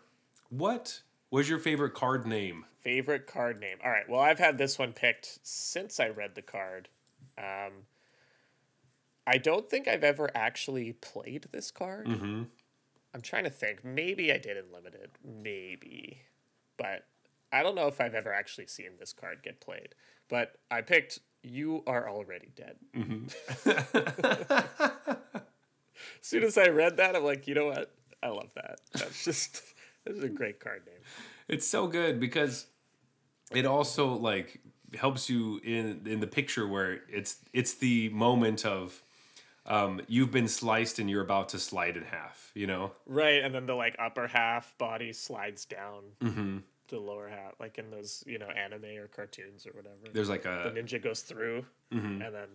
What was your favorite card name? Favorite card name. All right. Well, I've had this one picked since I read the card. Um, I don't think I've ever actually played this card. Mm-hmm. I'm trying to think. Maybe I did in limited. Maybe, but I don't know if I've ever actually seen this card get played. But I picked "You Are Already Dead." [laughs] as soon as I read that, I'm like, you know what? I love that. That's just this is a great card name. It's so good because it also like helps you in in the picture where it's it's the moment of um, you've been sliced and you're about to slide in half. You know. Right, and then the like upper half body slides down the lower hat, like in those you know anime or cartoons or whatever. There's like the a ninja goes through, and then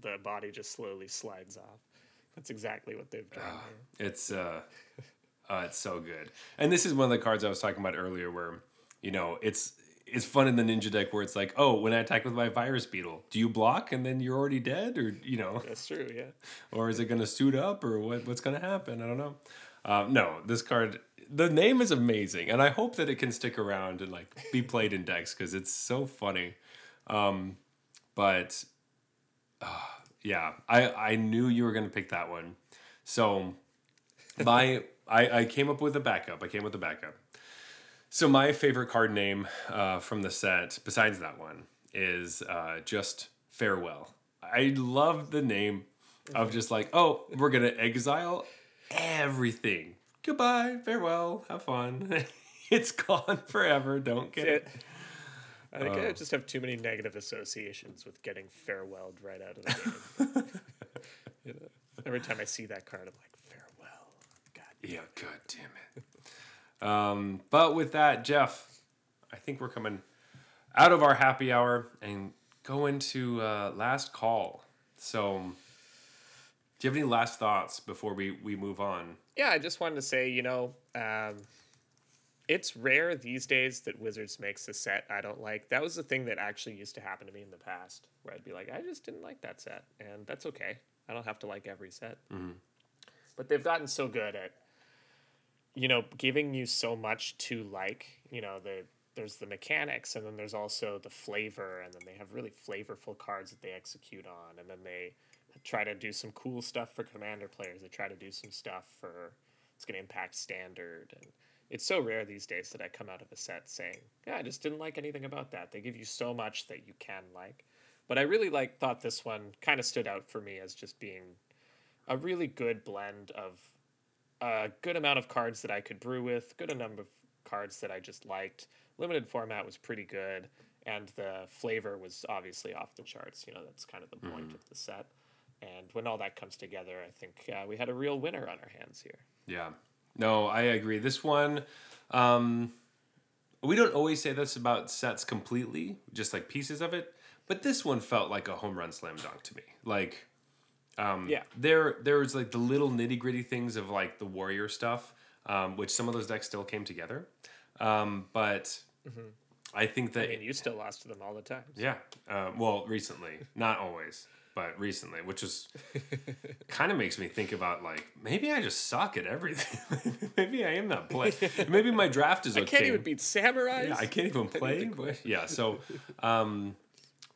the body just slowly slides off. That's exactly what they've drawn here. It's uh, uh, it's so good. And this is one of the cards I was talking about earlier, where you know it's it's fun in the ninja deck where it's like, oh, when I attack with my virus beetle, do you block and then you're already dead, or you know, That's true, yeah. [laughs] or is it gonna suit up, or what what's gonna happen? I don't know. Um, no, this card. The name is amazing, and I hope that it can stick around and like be played in decks because it's so funny. Um, but uh, yeah, I I knew you were gonna pick that one, so my I I came up with a backup. I came with a backup. So my favorite card name uh, from the set, besides that one, is uh, just farewell. I love the name of just like, oh, we're gonna exile everything. Goodbye, farewell, have fun. [laughs] it's gone forever. Don't get it. I think Oh. I just have too many negative associations with getting farewelled right out of the [laughs] game. You know, every time I see that card, I'm like, farewell. God. Yeah, god damn it. Um, but with that, Jeff, I think we're coming out of our happy hour and go into uh, last call. So, do you have any last thoughts before we, we move on? Yeah, I just wanted to say, you know, um, it's rare these days that Wizards makes a set I don't like. That was the thing that actually used to happen to me in the past, where I'd be like, I just didn't like that set, and that's okay. I don't have to like every set. But they've gotten so good at, you know, giving you so much to like. You know, the there's the mechanics, and then there's also the flavor, and then they have really flavorful cards that they execute on, and then they try to do some cool stuff for commander players. They try to do some stuff for it's going to impact standard, and it's so rare these days that I come out of a set saying, "Yeah, I just didn't like anything about that." They give you so much that you can like, but I really like thought this one kind of stood out for me as just being a really good blend of a good amount of cards that I could brew with, good number of cards that I just liked. Limited format was pretty good, and the flavor was obviously off the charts. You know, that's kind of the point mm-hmm. of the set. And when all that comes together, I think uh, we had a real winner on our hands here. Yeah. No, I agree. This one, um, we don't always say this about sets completely, just like pieces of it, but this one felt like a home run slam dunk to me. Like, um, Yeah. there there was like the little nitty gritty things of like the warrior stuff, um, which some of those decks still came together, um, but I think that I mean, you still lost to them all the time. yeah. Uh, well, recently, not always, but recently, which is kind of makes me think about like maybe I just suck at everything. [laughs] maybe I am not play. Maybe my draft is okay. I can't even beat samurais. Yeah, I can't even [laughs] play. but- yeah, so, um,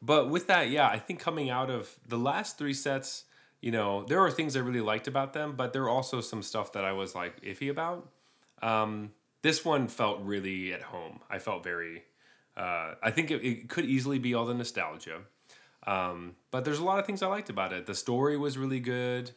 but with that, yeah, I think coming out of the last three sets, you know, there are things I really liked about them, but there are also some stuff that I was like iffy about. Um, this one felt really at home. I felt very Uh, I think it, it could easily be all the nostalgia. Um, but there's a lot of things I liked about it. The story was really good.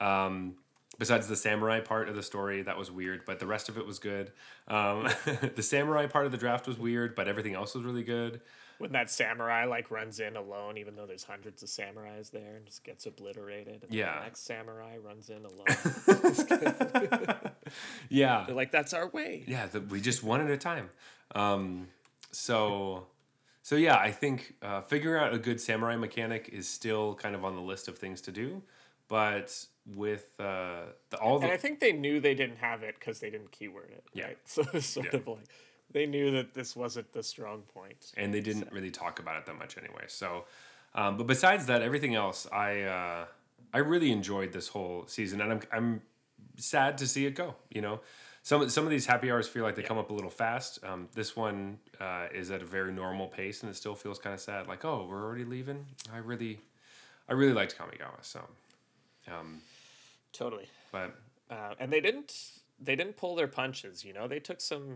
Um, besides the samurai part of the story, that was weird, but the rest of it was good. Um, [laughs] the samurai part of the draft was weird, but everything else was really good. When that samurai like runs in alone, even though there's hundreds of samurais there, and just gets obliterated. And Yeah. The next samurai runs in alone. [laughs] [laughs] Yeah. They're like, "That's our way." yeah the, we just one at a time um, so so yeah i think uh, figuring out a good samurai mechanic is still kind of on the list of things to do but with uh, the, all And I think they knew they didn't have it because they didn't keyword it. Yeah. Right? [laughs] So it's sort Yeah. of like they knew that this wasn't the strong and they didn't really talk about it that much anyway so um, but besides that everything else i uh, i really enjoyed this whole season and i'm i'm sad to see it go you know some some of these happy hours feel like they come up a little fast um, this one uh, is at a very normal pace and it still feels kind of sad like oh we're already leaving i really i really liked kamigawa so um, Totally. but Uh, and they didn't they didn't pull their punches. You know, they took some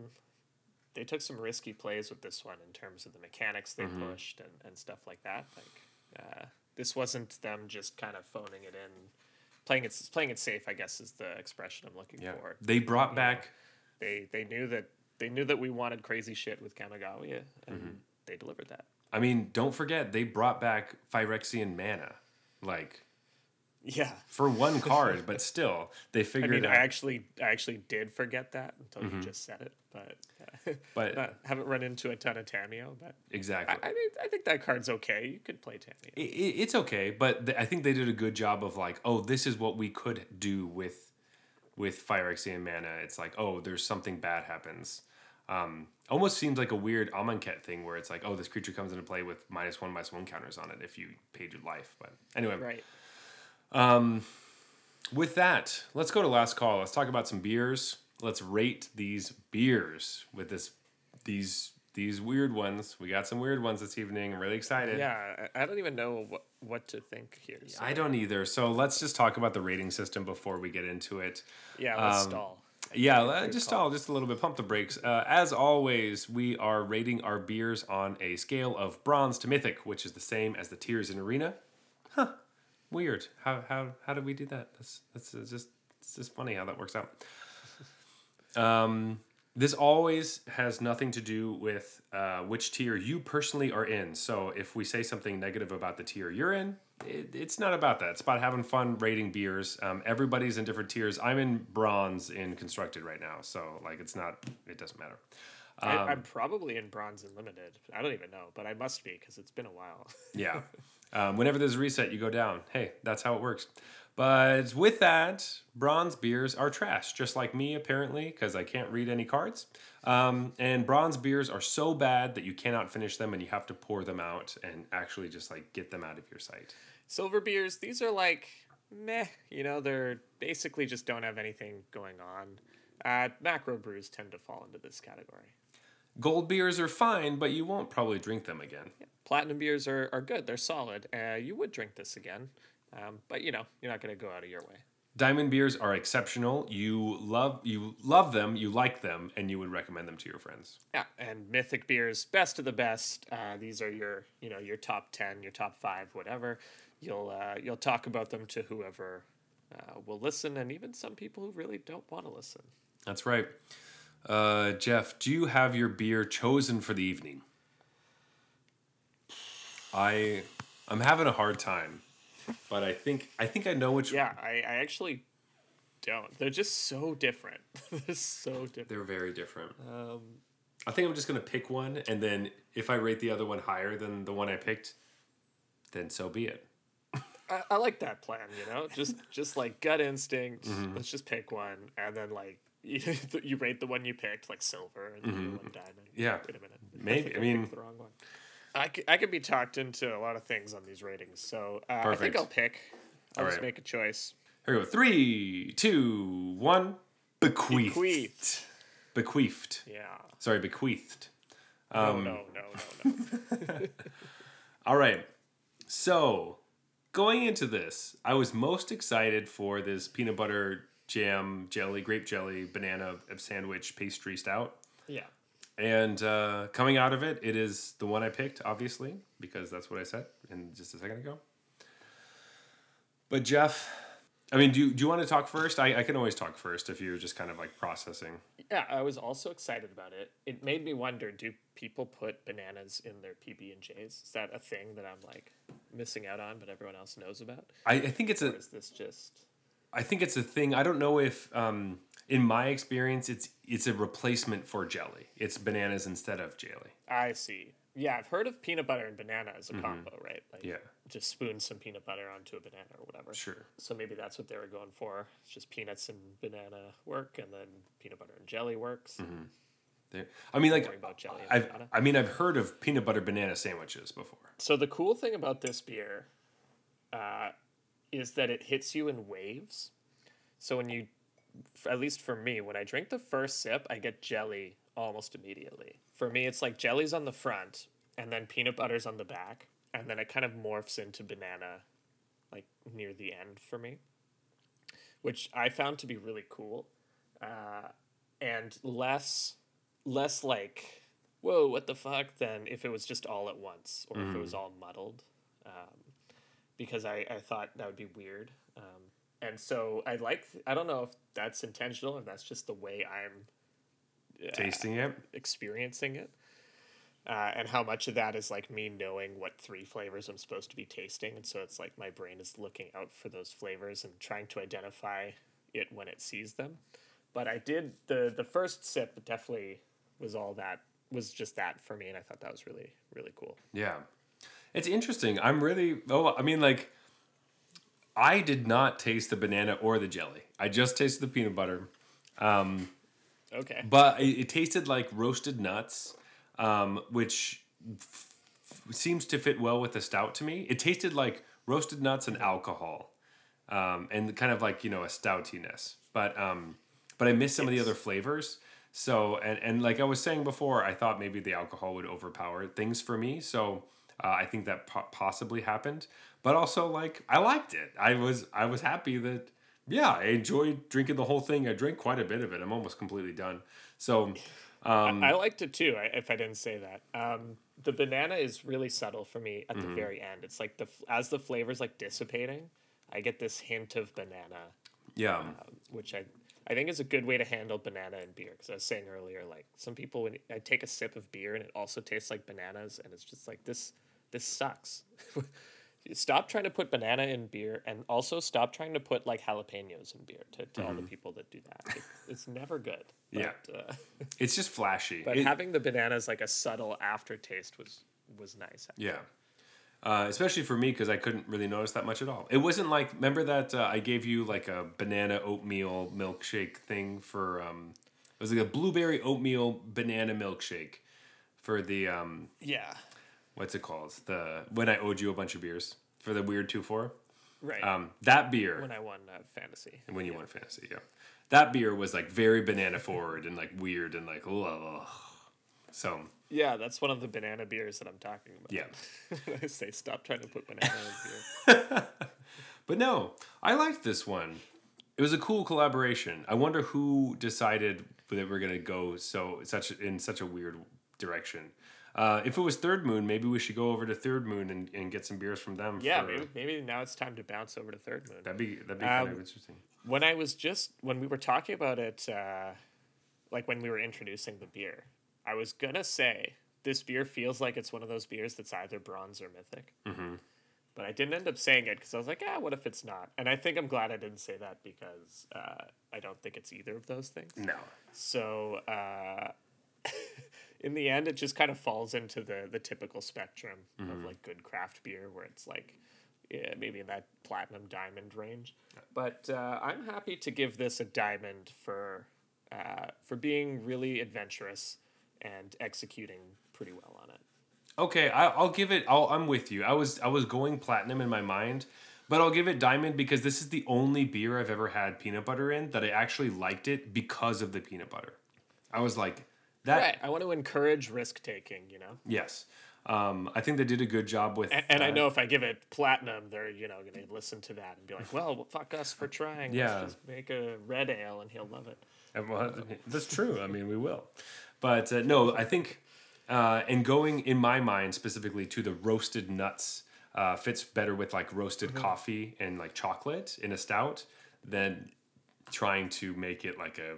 they took some risky plays with this one in terms of the mechanics they Mm-hmm. pushed and, and stuff like that. Like uh, this wasn't them just kind of phoning it in, playing it playing it safe. I guess is the expression I'm looking yeah for. they brought back They they knew that they knew that we wanted crazy shit with Kamigawa, and Mm-hmm. they delivered that. i mean don't forget they brought back phyrexian mana like Yeah. for one [laughs] card but still they figured. I mean, I out actually, I actually did forget that until you just said it, but, uh, But- not- haven't run into a ton of Tamiyo. But exactly I, I, think, I think that card's okay. You could play Tamiyo. it, it- it's okay, but th- I think they did a good job of like, oh, this is what we could do with with Phyrexian mana. It's like, oh, there's something bad happens. Um, almost seems like a weird Amonkhet thing where it's like, oh, this creature comes into play with minus one, minus one counters on it if you paid your life. But anyway, Right. With that, let's go to last call. Let's talk about some beers. Let's rate these beers with this these these weird ones. We got some weird ones this evening. I'm really excited. Yeah, I don't even know what what to think here. So, I don't either. So let's just talk about the rating system before we get into it. yeah, let's um, stall. Yeah, just stall just a little bit. Pump the brakes. Uh, as always, we are rating our beers on a scale of bronze to mythic, which is the same as the tiers in arena. Huh? Weird. How how how did we do that? That's that's just it's just funny how that works out. [laughs] Um, this always has nothing to do with uh, which tier you personally are in. So if we say something negative about the tier you're in, it, it's not about that. It's about having fun rating beers. Um, everybody's in different tiers. I'm in bronze in constructed right now, so like it's not. It doesn't matter. I, um, I'm probably in bronze and limited. I don't even know, but I must be because it's been a while. Yeah. [laughs] Um, whenever there's a reset, you go down. Hey, that's how it works. But with that, bronze beers are trash, just like me, apparently, because I can't read any cards. Um, and bronze beers are so bad that you cannot finish them and you have to pour them out and actually just like get them out of your sight. Silver beers, these are like meh. You know, they're basically just don't have anything going on. Uh, macro brews tend to fall into this category. Gold beers are fine, but you won't probably drink them again. Platinum beers are, are good. They're solid. Uh, you would drink this again, um, but you know you're not going to go out of your way. Diamond beers are exceptional. You love you love them, you like them, and you would recommend them to your friends. Yeah, and mythic beers, best of the best. Uh, these are your you know your top ten, your top five, whatever. You'll uh, you'll talk about them to whoever uh, will listen, and even some people who really don't want to listen. That's right. Uh, Jeff, do you have your beer chosen for the evening? I I'm having a hard time, but I think I think I know which. Yeah, I, I actually don't. They're just so different. [laughs] They're so different. They're very different. Um, I think I'm just gonna pick one, and then if I rate the other one higher than the one I picked, then so be it. I, I like that plan. You know, just just like gut instinct. Mm-hmm. Let's just pick one, and then like you, [laughs] you rate the one you picked, like silver, and the one diamond. Mm-hmm. Yeah. Wait a minute. Maybe. think I mean- the wrong one. I could, I could be talked into a lot of things on these ratings, so uh, I think I'll pick. I'll just Alright. make a choice. Here we go. Three, two, one. Bequeathed. Bequeathed. Bequeathed. Yeah. Sorry, bequeathed. No, Um, no, no, no, [laughs] no. All right. So, going into this, I was most excited for this peanut butter jam, jelly, grape jelly, banana sandwich pastry stout. yeah. And uh, coming out of it, it is the one I picked, obviously, because that's what I said in just a second ago. But Jeff, I mean, do you, do you want to talk first? I, I can always talk first if you're just kind of like processing. Yeah, I was also excited about it. It made me wonder: Do people put bananas in their PB and J's? Is that a thing that I'm like missing out on, but everyone else knows about? I, I think it's a is this just? I think it's a thing. I don't know if, um, in my experience, it's it's a replacement for jelly. It's bananas instead of jelly. I see. Yeah, I've heard of peanut butter and banana as a combo, right? Like, Yeah. just spoon some peanut butter onto a banana or whatever. Sure. So maybe that's what they were going for. It's just peanuts and banana work, and then peanut butter and jelly works. Mm-hmm. There- I mean, like, about jelly and I've. I mean, I've heard of peanut butter banana sandwiches before. So the cool thing about this beer uh, is that it hits you in waves. So when you, at least for me, when I drink the first sip, I get jelly almost immediately. For me, it's like jelly's on the front, and then peanut butter's on the back, and then it kind of morphs into banana, like near the end for me, which I found to be really cool, uh, and less, less like whoa, what the fuck, than if it was just all at once or if it was all muddled. Um, because I, I thought that would be weird. Um, and so I like, I don't know if that's intentional, if that's just the way I'm uh, Tasting it. experiencing it. Uh, and how much of that is like me knowing what three flavors I'm supposed to be tasting. And so it's like my brain is looking out for those flavors and trying to identify it when it sees them. But I did, the, the first sip definitely was all that, was just that for me. And I thought that was really, really cool. Yeah. It's interesting. I'm really, oh, I mean, like, I did not taste the banana or the jelly. I just tasted the peanut butter. Um, Okay. But it, it tasted like roasted nuts, um, which f- f- seems to fit well with the stout to me. It tasted like roasted nuts and alcohol, um, and kind of like you know a stoutiness. But um, but I missed some of the other flavors. So and and like I was saying before, I thought maybe the alcohol would overpower things for me. So uh, I think that po- possibly happened. But also like I liked it. I was I was happy that yeah I enjoyed drinking the whole thing. I drank quite a bit of it. I'm almost completely done. So um, I liked it too. If I didn't say that, um, the banana is really subtle for me at Mm-hmm. the very end. It's like the as the flavors like dissipating, I get this hint of banana, yeah. um, which I I think is a good way to handle banana in beer. Because I was saying earlier, like some people when I take a sip of beer and it also tastes like bananas, and it's just like this this sucks. [laughs] stop trying to put banana in beer, and also stop trying to put like jalapenos in beer. To, to all the people that do that, it, it's never good. Mm-hmm. [laughs] Yeah. Uh, [laughs] It's just flashy. but It- having the bananas like a subtle aftertaste was was nice. yeah. Uh, especially for me because I couldn't really notice that much at all. It wasn't like remember that uh, I gave you like a banana oatmeal milkshake thing for um, it was like a blueberry oatmeal banana milkshake for the um, Yeah. What's it called the when I owed you a bunch of beers for the weird two four Right. um, that beer when I won uh, fantasy. when you won fantasy yeah that beer was like very banana forward and like weird and like ugh. so Yeah, that's one of the banana beers that I'm talking about. Yeah. [laughs] I say stop trying to put banana in beer. [laughs] But no, I liked this one. It was a cool collaboration. I wonder who decided that we're gonna go so such in such a weird direction. Uh, if it was Third Moon, maybe we should go over to Third Moon and, and get some beers from them. Yeah, for- maybe maybe now it's time to bounce over to Third Moon. that'd be that'd be kind of Um, interesting. when I was just when we were talking about it, uh, like when we were introducing the beer, I was gonna say this beer feels like it's one of those beers that's either bronze or mythic. Mm-hmm. But I didn't end up saying it because I was like, ah, what if it's not? And I think I'm glad I didn't say that because uh, I don't think it's either of those things. No, So uh, in the end, it just kind of falls into the the typical spectrum of like good craft beer, where it's like yeah, maybe in that platinum diamond range. But uh, I'm happy to give this a diamond for uh, for being really adventurous and executing pretty well on it. Okay, I, I'll give it. I'll, I'm with you. I was I was going platinum in my mind, but I'll give it diamond because this is the only beer I've ever had peanut butter in that I actually liked it because of the peanut butter. I was like that. Right. I want to encourage risk taking. You know. Yes, um, I think they did a good job with. And, and I know if I give it platinum, they're you know going to listen to that and be like, "Well, fuck us for trying. Yeah. Let's just make a red ale, and he'll love it." And well, that's true. I mean, we will. But uh, no, I think, uh, and going in my mind specifically to the roasted nuts uh, fits better with like roasted coffee and like chocolate in a stout than trying to make it like a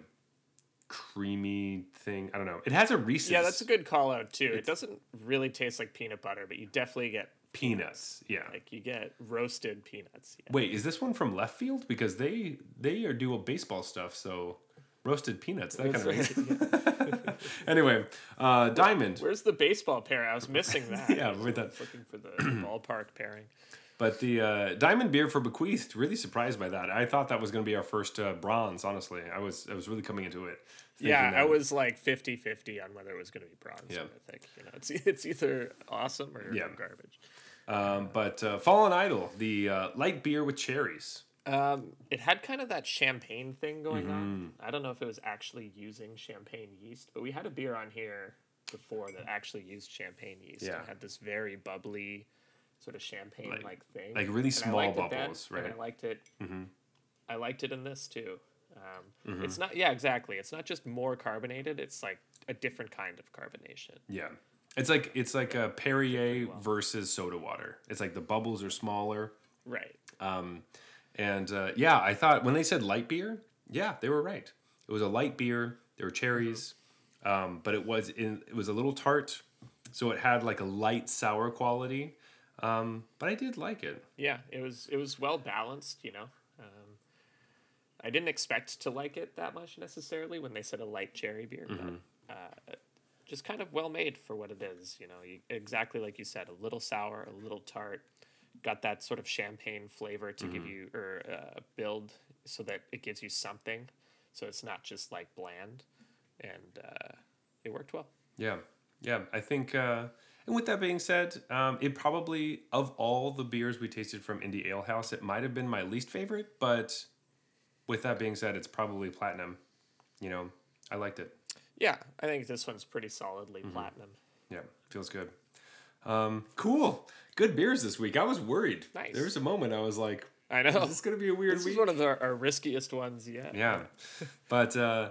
creamy thing. I don't know. It has a Reese's. Yeah, that's a good call out too. It doesn't really taste like peanut butter, but you definitely get peanuts. Yeah. like you get roasted peanuts. Yeah. Wait, is this one from left field? Because they they are doing baseball stuff, so roasted peanuts. That kind of makes. [laughs] anyway, uh, diamond. Where's the baseball pair? I was missing [laughs] that. Yeah, with that. looking for the [clears throat] ballpark pairing. But the uh, diamond beer for bequeathed, really surprised by that. I thought that was going to be our first uh, bronze. Honestly, I was I was really coming into it. Yeah, thinking I was like 50-50 on whether it was going to be bronze. Yeah. I think you know it's [laughs] it's either awesome or Yeah. garbage. Um, but uh, Fallen Idol, the uh, light beer with cherries. Um, it had kind of that champagne thing going Mm-hmm. on. I don't know if it was actually using champagne yeast, but we had a beer on here before that actually used champagne yeast Yeah. and had this very bubbly, sort of champagne like thing, like really small liked it then, bubbles, right? Mm-hmm. I liked it. I liked it in this too. Um, It's not, yeah, exactly. It's not just more carbonated. It's like a different kind of carbonation. Yeah, it's like it's like a Perrier versus soda water. It's like the bubbles are smaller. Right. And uh, yeah, I thought when they said light beer, yeah, they were right. It was a light beer. There were cherries, um, but it was in it was a little tart, so it had like a light sour quality. Um, but I did like it. Yeah, it was it was well balanced, you know. Um, I didn't expect to like it that much necessarily when they said a light cherry beer, but uh, just kind of well made for what it is. You know, you, exactly like you said, a little sour, a little tart, got that sort of champagne flavor to give you or uh, build so that it gives you something, so it's not just like bland, and uh, it worked well. Yeah, yeah. I think. And with that being said, um, it probably of all the beers we tasted from Indie Ale House, it might have been my least favorite. But with that being said, it's probably platinum. You know, I liked it. Yeah, I think this one's pretty solidly platinum. Yeah, feels good. Um, cool. Good beers this week. I was worried. Nice. There was a moment I was like, I know. This is this going to be a weird This week? is one of the, our riskiest ones yet. Yeah. [laughs] but uh,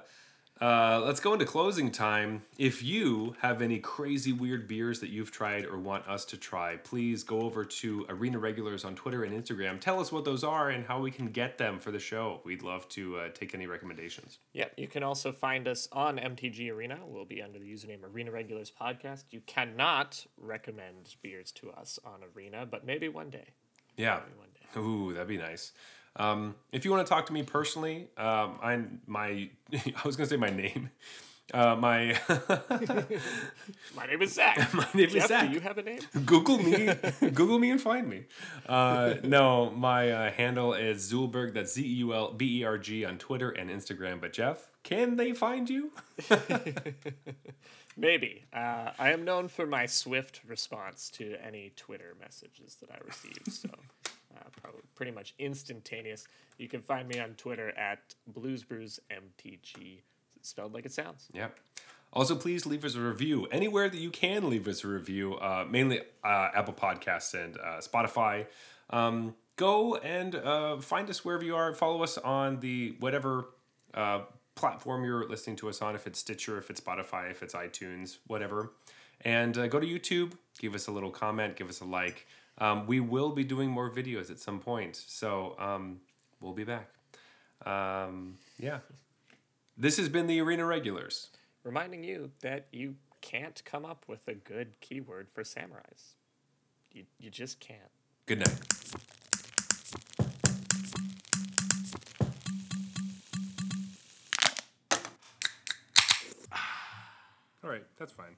uh, let's go into closing time. If you have any crazy weird beers that you've tried or want us to try, please go over to Arena Regulars on Twitter and Instagram. Tell us what those are and how we can get them for the show. We'd love to uh, take any recommendations. Yep. You can also find us on MTG Arena. We'll be under the username Arena Regulars Podcast. You cannot recommend beers to us on Arena, but maybe one day. Yeah. Maybe one day. Ooh, that'd be nice. Um, if you want to talk to me personally, um, I'm my. [laughs] I was gonna say my name. Uh, my [laughs] My name is Zach. [laughs] My name is Zach. Do you have a name? Google me, Google me and find me. Uh, no, my uh, handle is Zeulberg. That's Z E U L B E R G on Twitter and Instagram. But Jeff, can they find you? Maybe. Uh, I am known for my swift response to any Twitter messages that I receive. So, uh, probably pretty much instantaneous. You can find me on Twitter at BluesBrewsMTG, spelled like it sounds. Yep. Also, please leave us a review anywhere that you can leave us a review, uh, mainly uh, Apple Podcasts and uh, Spotify. Um, go and uh, find us wherever you are. Follow us on the whatever uh, platform you're listening to us on, if it's Stitcher, if it's Spotify, if it's iTunes, whatever. And go to YouTube, give us a little comment, give us a like. Um, we will be doing more videos at some point, so um, we'll be back. Um, yeah. This has been the Arena Regulars. reminding you that you can't come up with a good keyword for samurais. You, you just can't. Good night. All right, that's fine.